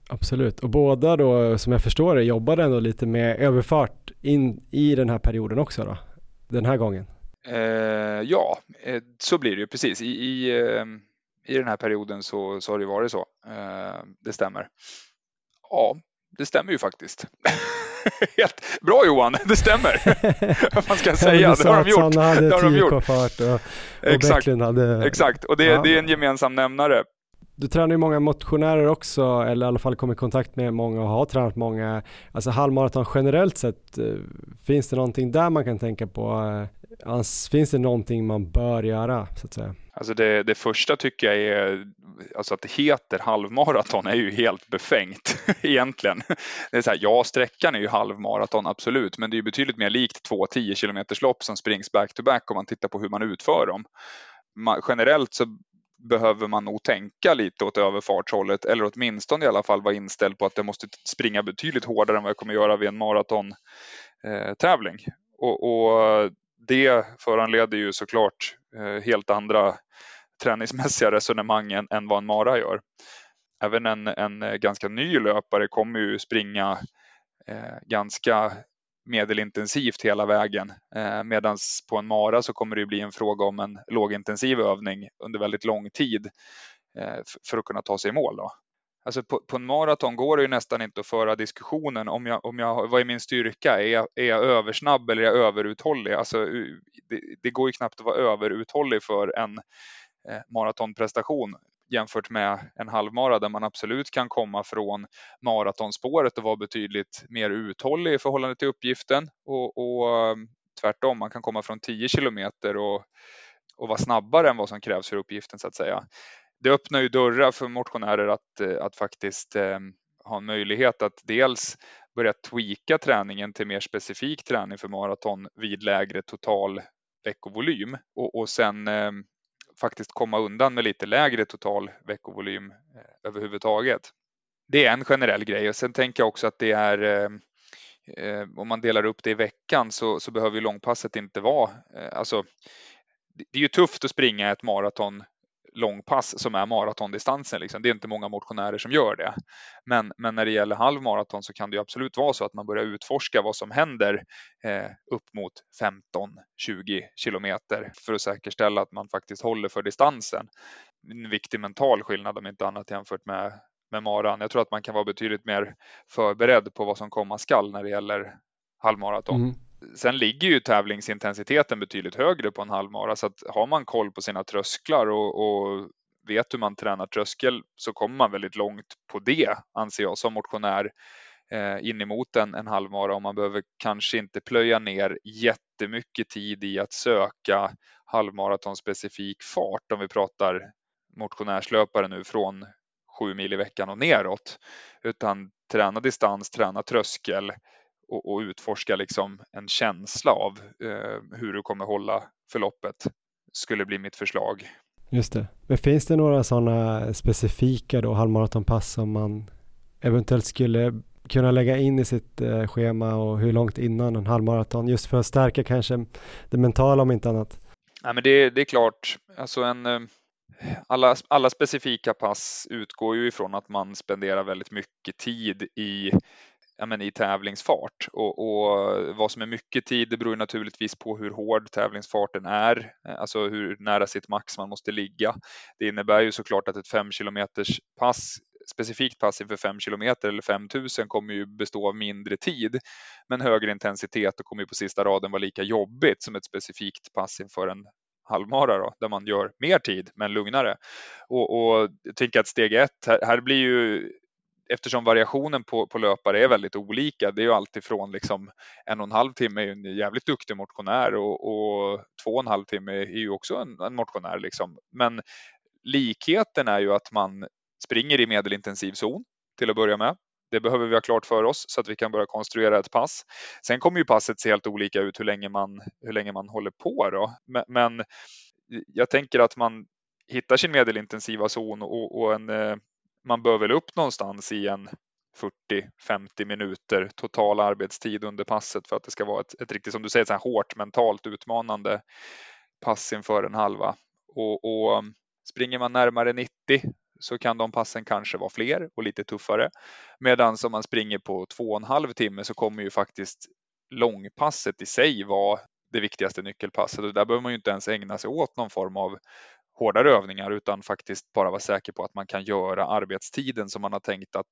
Absolut, och båda då som jag förstår det jobbade ändå lite med överfart in i den här perioden också då? Den här gången? Eh, ja, eh, så blir det ju precis. I, i, eh, i den här perioden så, så har det varit så. Eh, det stämmer. Ja, det stämmer ju faktiskt. Helt bra Johan, det stämmer. Vad man ska säga, det har de gjort. Sanna hade det har de gjort. fart och, och Exakt. hade... Exakt, och det, ja. det är en gemensam nämnare. Du tränar ju många motionärer också, eller i alla fall kommer i kontakt med många och har tränat många. Alltså halvmaraton generellt sett, eh, finns det någonting där man kan tänka på? Eh, finns det någonting man bör göra så att säga? Alltså det, det första tycker jag är, alltså att det heter halvmaraton är ju helt befängt egentligen. Det är så här, ja, sträckan är ju halvmaraton absolut, men det är betydligt mer likt två 10 km lopp som springs back to back om man tittar på hur man utför dem. Man, generellt så behöver man nog tänka lite åt överfartshållet eller åtminstone i alla fall vara inställd på att det måste springa betydligt hårdare än vad jag kommer göra vid en maratontävling. Eh, och, och, det föranleder ju såklart eh, helt andra träningsmässiga resonemang än, än vad en mara gör. Även en, en ganska ny löpare kommer ju springa eh, ganska medelintensivt hela vägen. Eh, Medan på en mara så kommer det bli en fråga om en lågintensiv övning under väldigt lång tid eh, för att kunna ta sig i mål. Då. Alltså på, på, en maraton går det ju nästan inte att föra diskussionen om jag, om jag, vad är min styrka? Är jag, är jag översnabb eller är jag överuthållig? Alltså, det, det går ju knappt att vara överuthållig för en eh, maratonprestation jämfört med en halvmara där man absolut kan komma från maratonspåret och vara betydligt mer uthållig i förhållande till uppgiften och, och ehm, tvärtom, man kan komma från 10 kilometer och, och vara snabbare än vad som krävs för uppgiften så att säga. Det öppnar ju dörrar för motionärer att, att faktiskt eh, ha en möjlighet att dels börja tweaka träningen till mer specifik träning för maraton vid lägre total veckovolym och, och sen eh, faktiskt komma undan med lite lägre total veckovolym eh, överhuvudtaget. Det är en generell grej och sen tänker jag också att det är eh, eh om man delar upp det i veckan så, så behöver ju långpasset inte vara, eh, alltså det är ju tufft att springa ett maraton långpass som är maratondistansen. Liksom. Det är inte många motionärer som gör det. Men, men när det gäller halvmaraton så kan det absolut vara så att man börjar utforska vad som händer eh, upp mot 15-20 kilometer för att säkerställa att man faktiskt håller för distansen. En viktig mental skillnad om inte annat jämfört med, med maran. Jag tror att man kan vara betydligt mer förberedd på vad som komma skall när det gäller halvmaraton. Mm. Sen ligger ju tävlingsintensiteten betydligt högre på en halvmara så att har man koll på sina trösklar och, och vet hur man tränar tröskel så kommer man väldigt långt på det anser jag som motionär eh, in emot en, en halvmara. Och man behöver kanske inte plöja ner jättemycket tid i att söka halvmaraton specifik fart om vi pratar motionärslöpare nu från sju mil i veckan och neråt utan träna distans, träna tröskel och, och utforska liksom en känsla av eh, hur du kommer hålla förloppet skulle bli mitt förslag. Just det. Men finns det några sådana specifika då halvmaratonpass som man eventuellt skulle kunna lägga in i sitt eh, schema och hur långt innan en halvmaraton just för att stärka kanske det mentala om inte annat? Ja, men det, det är klart, alltså en, eh, alla, alla specifika pass utgår ju ifrån att man spenderar väldigt mycket tid i ja, men i tävlingsfart och, och, vad som är mycket tid det beror naturligtvis på hur hård tävlingsfarten är, eh, alltså hur nära sitt max man måste ligga. Det innebär ju såklart att ett 5 kilometers pass specifikt pass inför 5 kilometer eller 5000 kommer ju bestå av mindre tid men högre intensitet och kommer ju på sista raden vara lika jobbigt som ett specifikt pass inför en halvmara då, där man gör mer tid men lugnare. Och, och jag tänker att steg ett, här, här blir ju eftersom variationen på, på löpare är väldigt olika. Det är ju alltifrån liksom en och en halv timme är en jävligt duktig motionär och, och två och en halv timme är ju också en, en motionär. Liksom. Men likheten är ju att man springer i medelintensiv zon till att börja med. Det behöver vi ha klart för oss så att vi kan börja konstruera ett pass. Sen kommer ju passet se helt olika ut hur länge man, hur länge man håller på. Då. Men, men jag tänker att man hittar sin medelintensiva zon och, och en eh, man bör väl upp någonstans i en 40-50 minuter total arbetstid under passet för att det ska vara ett, ett riktigt, som du säger, så här hårt mentalt utmanande pass inför en halva. Och, och um, springer man närmare 90 så kan de passen kanske vara fler och lite tuffare. Medan om man springer på två och en halv timme så kommer ju faktiskt långpasset i sig vara det viktigaste nyckelpasset och där behöver man ju inte ens ägna sig åt någon form av hårdare övningar utan faktiskt bara vara säker på att man kan göra arbetstiden som man har tänkt att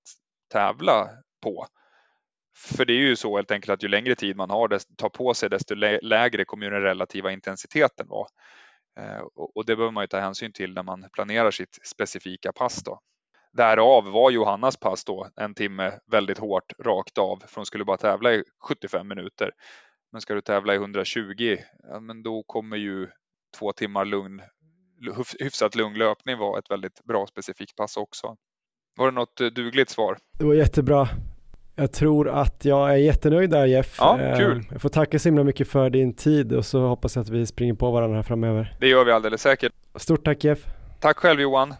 tävla på. För det är ju så helt enkelt att ju längre tid man har tar på sig desto lägre kommer den relativa intensiteten vara. Eh, och det behöver man ju ta hänsyn till när man planerar sitt specifika pass. Då. Därav var Johannas pass då en timme väldigt hårt rakt av för hon skulle bara tävla i 75 minuter. Men ska du tävla i 120, ja, men då kommer ju två timmar lugn, hyfsat lugn löpning vara ett väldigt bra specifikt pass också. Var det något eh, dugligt svar? Det var jättebra. Jag tror att jag är jättenöjd där Jeff. Ja, kul. Eh, jag får tacka så himla mycket för din tid och så hoppas jag att vi springer på varandra här framöver. Det gör vi alldeles säkert. Stort tack Jeff. Tack själv Johan.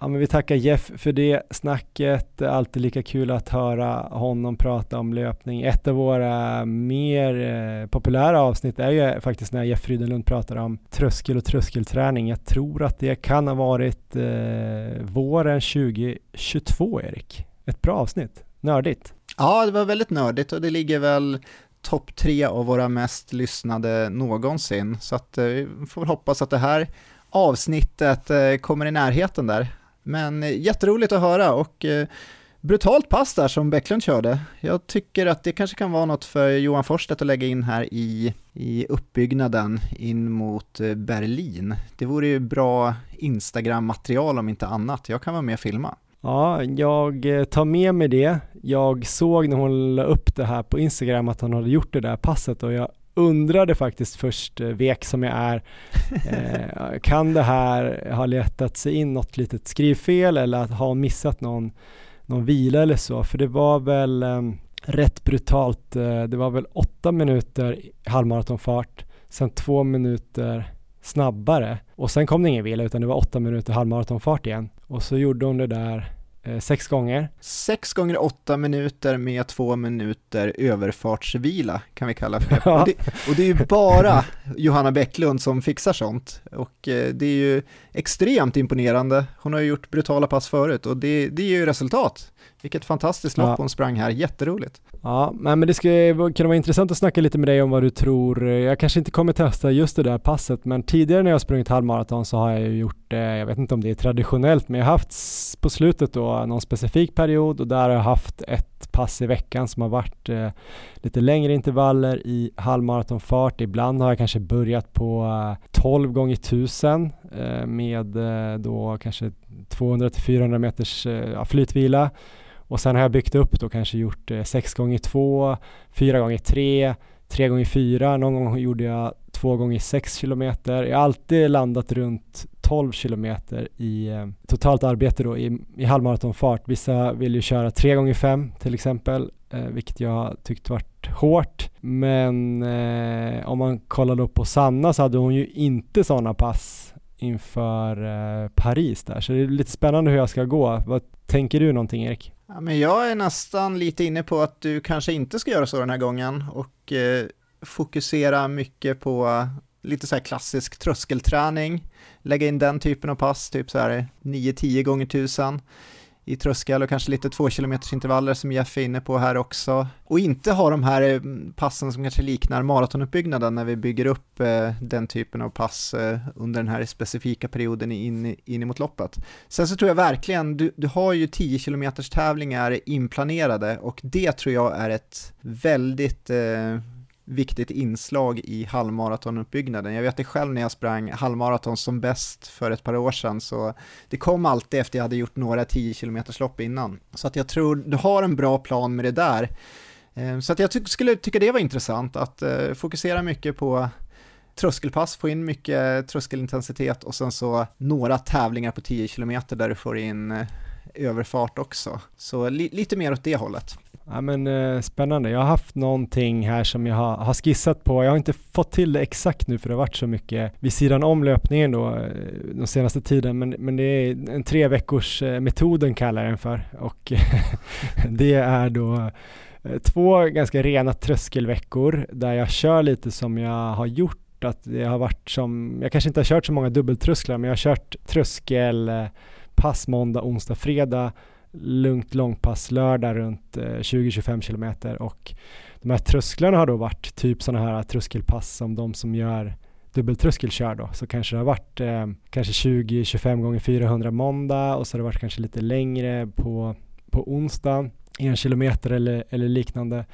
Ja, men vi tackar Jeff för det snacket. Alltid lika kul att höra honom prata om löpning. Ett av våra mer eh, populära avsnitt är ju faktiskt när Jeff Frydenlund pratar om tröskel och tröskelträning. Jag tror att det kan ha varit eh, våren 2022, Erik. Ett bra avsnitt. Nördigt. Ja, det var väldigt nördigt och det ligger väl topp tre av våra mest lyssnade någonsin. Så att eh, vi får hoppas att det här avsnittet eh, kommer i närheten där. Men eh, jätteroligt att höra och eh, brutalt pass där som Bäcklund körde. Jag tycker att det kanske kan vara något för Johan Forsstedt att lägga in här i, i uppbyggnaden in mot eh, Berlin. Det vore ju bra Instagram-material om inte annat. Jag kan vara med och filma. Ja, jag tar med mig det. Jag såg när hon la upp det här på Instagram att hon hade gjort det där passet och jag undrade faktiskt först, eh, vek som jag är, eh, kan det här ha letat sig in något litet skrivfel eller att ha missat någon, någon vila eller så? För det var väl eh, rätt brutalt. Det var väl åtta minuter halvmaratonfart, sen två minuter snabbare och sen kom det ingen vila utan det var åtta minuter halvmaratonfart igen och så gjorde hon det där sex gånger. Sex gånger åtta minuter med två minuter överfartsvila kan vi kalla för det. Ja. Och, det och det är ju bara Johanna Bäcklund som fixar sånt och eh, det är ju extremt imponerande. Hon har ju gjort brutala pass förut och det, det ger ju resultat. Vilket fantastiskt lopp ja. hon sprang här, jätteroligt. Ja, men det skulle kunna vara intressant att snacka lite med dig om vad du tror. Jag kanske inte kommer testa just det där passet, men tidigare när jag sprungit halvmaraton så har jag ju gjort det, jag vet inte om det är traditionellt, men jag har haft på slutet då någon specifik period och där har jag haft ett pass i veckan som har varit eh, lite längre intervaller i halvmaratonfart. Ibland har jag kanske börjat på eh, 12 gånger 1000 eh, med eh, då kanske 200 till 400 meters eh, flytvila och sen har jag byggt upp då kanske gjort eh, 6 gånger 2 4 gånger 3 3 gånger 4 någon gång gjorde jag 2 gånger 6 kilometer. Jag har alltid landat runt 12 kilometer i eh, totalt arbete då i, i halvmaratonfart. Vissa vill ju köra 3 gånger 5 till exempel, eh, vilket jag tyckte varit hårt. Men eh, om man kollar då på Sanna så hade hon ju inte sådana pass inför eh, Paris där, så det är lite spännande hur jag ska gå. Vad tänker du någonting Erik? Ja, men jag är nästan lite inne på att du kanske inte ska göra så den här gången och eh, fokusera mycket på lite så här klassisk tröskelträning, lägga in den typen av pass, typ så här 9-10 gånger 1000 i tröskel och kanske lite två kilometers intervaller som Jeff är inne på här också. Och inte ha de här eh, passen som kanske liknar maratonuppbyggnaden när vi bygger upp eh, den typen av pass eh, under den här specifika perioden in, in mot loppet. Sen så tror jag verkligen, du, du har ju 10 kilometers tävlingar inplanerade och det tror jag är ett väldigt eh, viktigt inslag i halvmaratonuppbyggnaden. Jag vet det själv när jag sprang halvmaraton som bäst för ett par år sedan, så det kom alltid efter jag hade gjort några 10 km lopp innan. Så att jag tror du har en bra plan med det där. Eh, så att jag ty skulle tycka det var intressant att uh, fokusera mycket på tröskelpass, få in mycket tröskelintensitet och sen så några tävlingar på 10 km där du får in uh, överfart också. Så li lite mer åt det hållet. Ja men eh, spännande. Jag har haft någonting här som jag har, har, skissat på. Jag har inte fått till det exakt nu för det har varit så mycket vid sidan om löpningen då eh, de senaste tiden. Men, men det är en tre veckors eh, metoden kallar jag den för och det är då eh, två ganska rena tröskelveckor där jag kör lite som jag har gjort att det har varit som, jag kanske inte har kört så många dubbeltrösklar men jag har kört tröskelpass måndag, onsdag, fredag lugnt långpass lördag runt eh, 20-25 kilometer och de här trösklarna har då varit typ sådana här tröskelpass som de som gör dubbeltröskel kör då så kanske det har varit eh, kanske 20-25 gånger 400 måndag och så har det varit kanske lite längre på, på onsdag, en kilometer eller, eller liknande.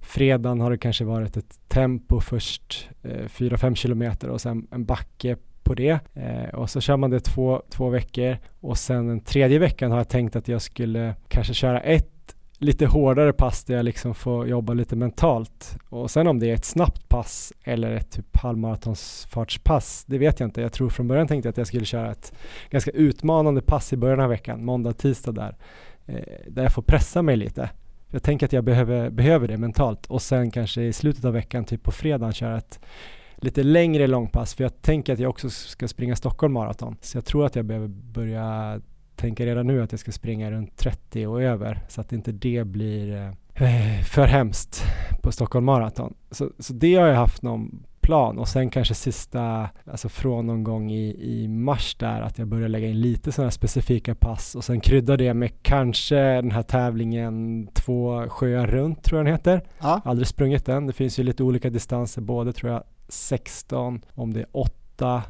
Fredagen har det kanske varit ett tempo först eh, 4-5 kilometer och sen en backe på det eh, och så kör man det två, två veckor och sen den tredje veckan har jag tänkt att jag skulle kanske köra ett lite hårdare pass där jag liksom får jobba lite mentalt. Och sen om det är ett snabbt pass eller ett typ halvmaratonsfartspass, det vet jag inte. Jag tror från början tänkte jag att jag skulle köra ett ganska utmanande pass i början av veckan, måndag, tisdag där, eh, där jag får pressa mig lite. Jag tänker att jag behöver, behöver det mentalt och sen kanske i slutet av veckan, typ på fredagen, köra ett lite längre långpass för jag tänker att jag också ska springa Stockholm Marathon. Så jag tror att jag behöver börja tänka redan nu att jag ska springa runt 30 och över så att inte det blir eh, för hemskt på Stockholm Marathon. Så, så det har jag haft någon plan och sen kanske sista, alltså från någon gång i, i mars där att jag börjar lägga in lite sådana specifika pass och sen krydda det med kanske den här tävlingen två sjöar runt tror jag den heter. Ja. Aldrig sprungit den. Det finns ju lite olika distanser, både tror jag 16, om det är 8,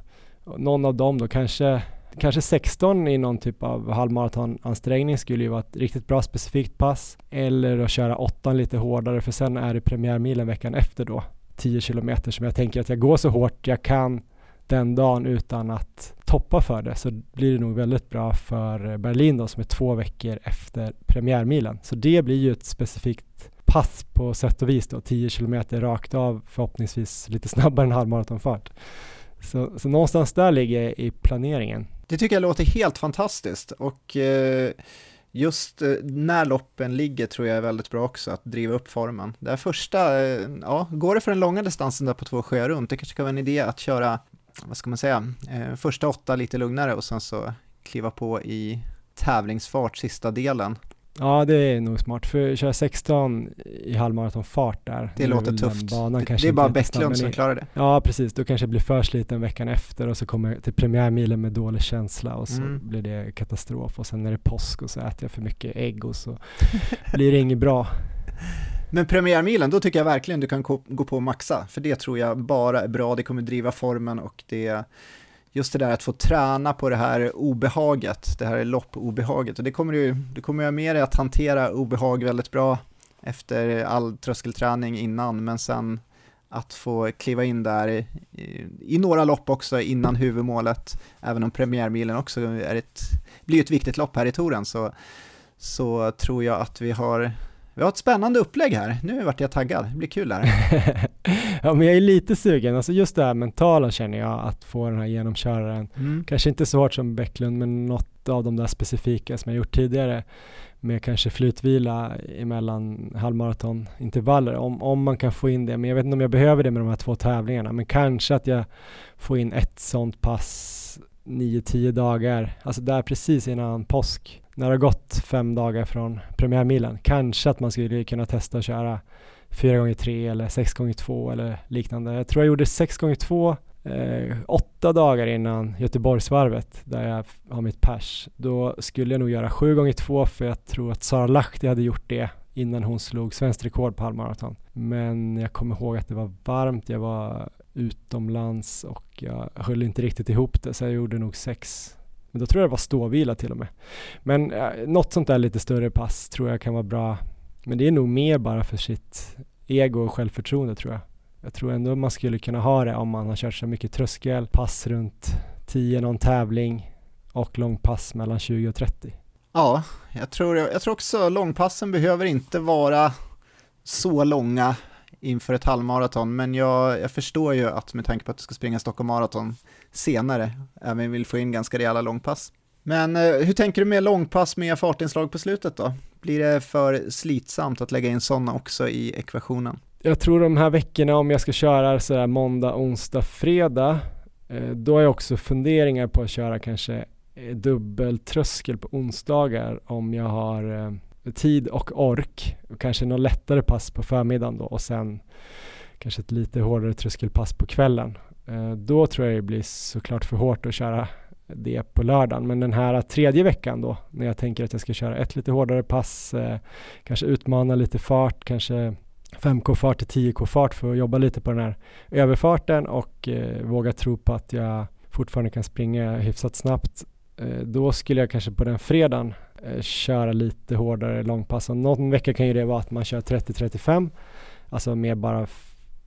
någon av dem då kanske Kanske 16 i någon typ av halvmaratonansträngning skulle ju vara ett riktigt bra specifikt pass. Eller att köra 8 lite hårdare för sen är det premiärmilen veckan efter då. 10 kilometer som jag tänker att jag går så hårt jag kan den dagen utan att toppa för det så blir det nog väldigt bra för Berlin då som är två veckor efter premiärmilen. Så det blir ju ett specifikt pass på sätt och vis då, 10 kilometer rakt av förhoppningsvis lite snabbare än halvmaratonfart. Så, så någonstans där ligger jag i planeringen. Det tycker jag låter helt fantastiskt och eh, just eh, när loppen ligger tror jag är väldigt bra också att driva upp formen. Det här första, eh, ja, går det för den långa distansen där på två sjöar runt, det kanske kan vara en idé att köra, vad ska man säga, eh, första åtta lite lugnare och sen så kliva på i tävlingsfart sista delen. Ja, det är nog smart. För att köra 16 i halvmaratonfart där. Det låter tufft. Det är bara Bäcklund som klarar det. Ja, precis. Då kanske jag blir för sliten veckan efter och så kommer jag till premiärmilen med dålig känsla och så mm. blir det katastrof. Och sen är det påsk och så äter jag för mycket ägg och så blir det inget bra. Men premiärmilen, då tycker jag verkligen du kan gå på och maxa, för det tror jag bara är bra, det kommer driva formen och det just det där att få träna på det här obehaget, det här loppobehaget. Och det kommer du, du kommer ju med dig att hantera obehag väldigt bra efter all tröskelträning innan, men sen att få kliva in där i, i, några lopp också innan huvudmålet, även om premiärmilen också är ett, blir ett viktigt lopp här i touren, så, så tror jag att vi har vi har ett spännande upplägg här. Nu vart jag taggad. Det blir kul här. ja, men jag är lite sugen. Alltså just det här mentala känner jag, att få den här genomköraren. Mm. Kanske inte så hårt som Bäcklund, men något av de där specifika som jag gjort tidigare med kanske flytvila emellan halvmaratonintervaller, om, om man kan få in det. Men jag vet inte om jag behöver det med de här två tävlingarna, men kanske att jag får in ett sånt pass 9-10 dagar, alltså där precis innan påsk när det har gått fem dagar från premiärmilen, kanske att man skulle kunna testa att köra 4 gånger 3 eller 6 gånger 2 eller liknande. Jag tror jag gjorde 6 gånger 2 eh, åtta dagar innan Göteborgsvarvet där jag har mitt pers. Då skulle jag nog göra 7 gånger 2 för jag tror att Sara Lahti hade gjort det innan hon slog svenskt rekord på halvmaraton. Men jag kommer ihåg att det var varmt, jag var utomlands och jag höll inte riktigt ihop det så jag gjorde nog 6 men då tror jag det var ståvila till och med. Men eh, något sånt där lite större pass tror jag kan vara bra. Men det är nog mer bara för sitt ego och självförtroende tror jag. Jag tror ändå man skulle kunna ha det om man har kört så mycket tröskel, pass runt 10 någon tävling och långpass mellan 20 och 30. Ja, jag tror, jag tror också långpassen behöver inte vara så långa inför ett halvmaraton, men jag, jag förstår ju att med tanke på att du ska springa Stockholm Marathon senare, även vill få in ganska rejäla långpass. Men eh, hur tänker du med långpass med fartinslag på slutet då? Blir det för slitsamt att lägga in sådana också i ekvationen? Jag tror de här veckorna om jag ska köra sådär måndag, onsdag, fredag, eh, då har jag också funderingar på att köra kanske eh, dubbeltröskel på onsdagar om jag har tid och ork. Kanske något lättare pass på förmiddagen då och sen kanske ett lite hårdare tröskelpass på kvällen. Eh, då tror jag det blir såklart för hårt att köra det på lördagen. Men den här tredje veckan då, när jag tänker att jag ska köra ett lite hårdare pass, eh, kanske utmana lite fart, kanske 5K-fart till 10K-fart för att jobba lite på den här överfarten och eh, våga tro på att jag fortfarande kan springa hyfsat snabbt. Eh, då skulle jag kanske på den fredagen eh, köra lite hårdare långpass. Och någon vecka kan ju det vara att man kör 30-35, alltså mer bara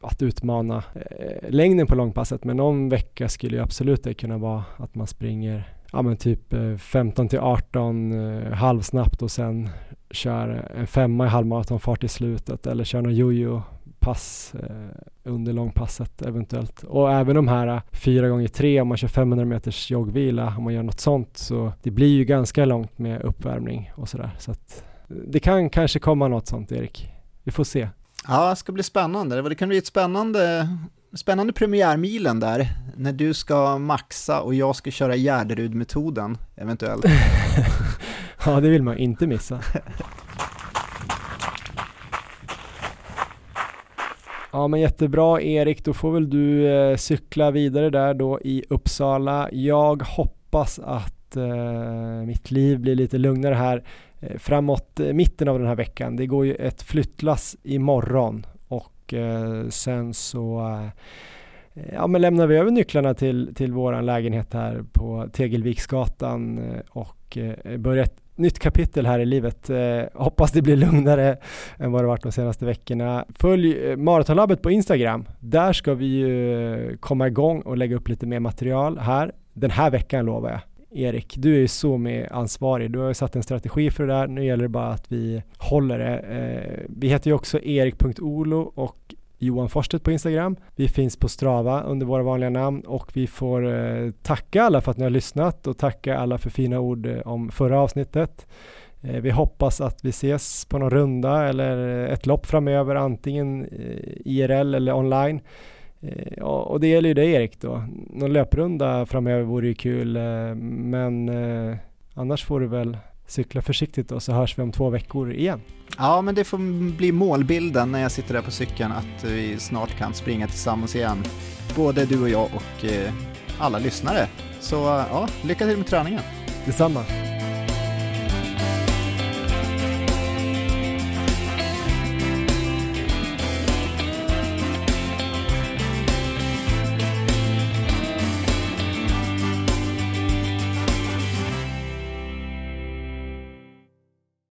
att utmana eh, längden på långpasset. Men någon vecka skulle ju absolut det kunna vara att man springer ja men typ eh, 15 till 18 eh, halvsnabbt och sen kör en femma i halvmaratonfart i slutet eller kör någon jojo pass eh, under långpasset eventuellt. Och även de här eh, fyra gånger tre om man kör 500 meters joggvila, om man gör något sånt så det blir ju ganska långt med uppvärmning och sådär. Så att eh, det kan kanske komma något sånt Erik. Vi får se. Ja, det ska bli spännande. Det kan bli ett spännande, spännande premiärmilen där, när du ska maxa och jag ska köra Gärderud-metoden eventuellt. ja, det vill man inte missa. Ja men jättebra Erik, då får väl du eh, cykla vidare där då i Uppsala. Jag hoppas att eh, mitt liv blir lite lugnare här eh, Eh, framåt eh, mitten av den här veckan. Det går ju ett flyttlass imorgon och eh, sen så ja, men lämnar vi över nycklarna till, till vår lägenhet här på Tegelviksgatan och börjar ett nytt kapitel här i livet. Hoppas det blir lugnare än vad det varit de senaste veckorna. Följ Maratonlabbet på Instagram. Där ska vi ju komma igång och lägga upp lite mer material här. Den här veckan lovar jag. Erik, du är ju så med ansvarig. Du har ju satt en strategi för det där. Nu gäller det bara att vi håller det. Eh, vi heter ju också erik.olo och Johan Forstedt på Instagram. Vi finns på Strava under våra vanliga namn och vi får eh, tacka alla för att ni har lyssnat och tacka alla för fina ord eh, om förra avsnittet. Eh, vi hoppas att vi ses på någon runda eller ett lopp framöver, antingen eh, IRL eller online. Och det gäller ju dig Erik då. Någon löprunda framöver vore ju kul men annars får du väl cykla försiktigt och så hörs vi om två veckor igen. Ja, men det får bli målbilden när jag sitter där på cykeln att vi snart kan springa tillsammans igen. Både du och jag och eh, alla lyssnare. Så ja, lycka till med träningen. Detsamma.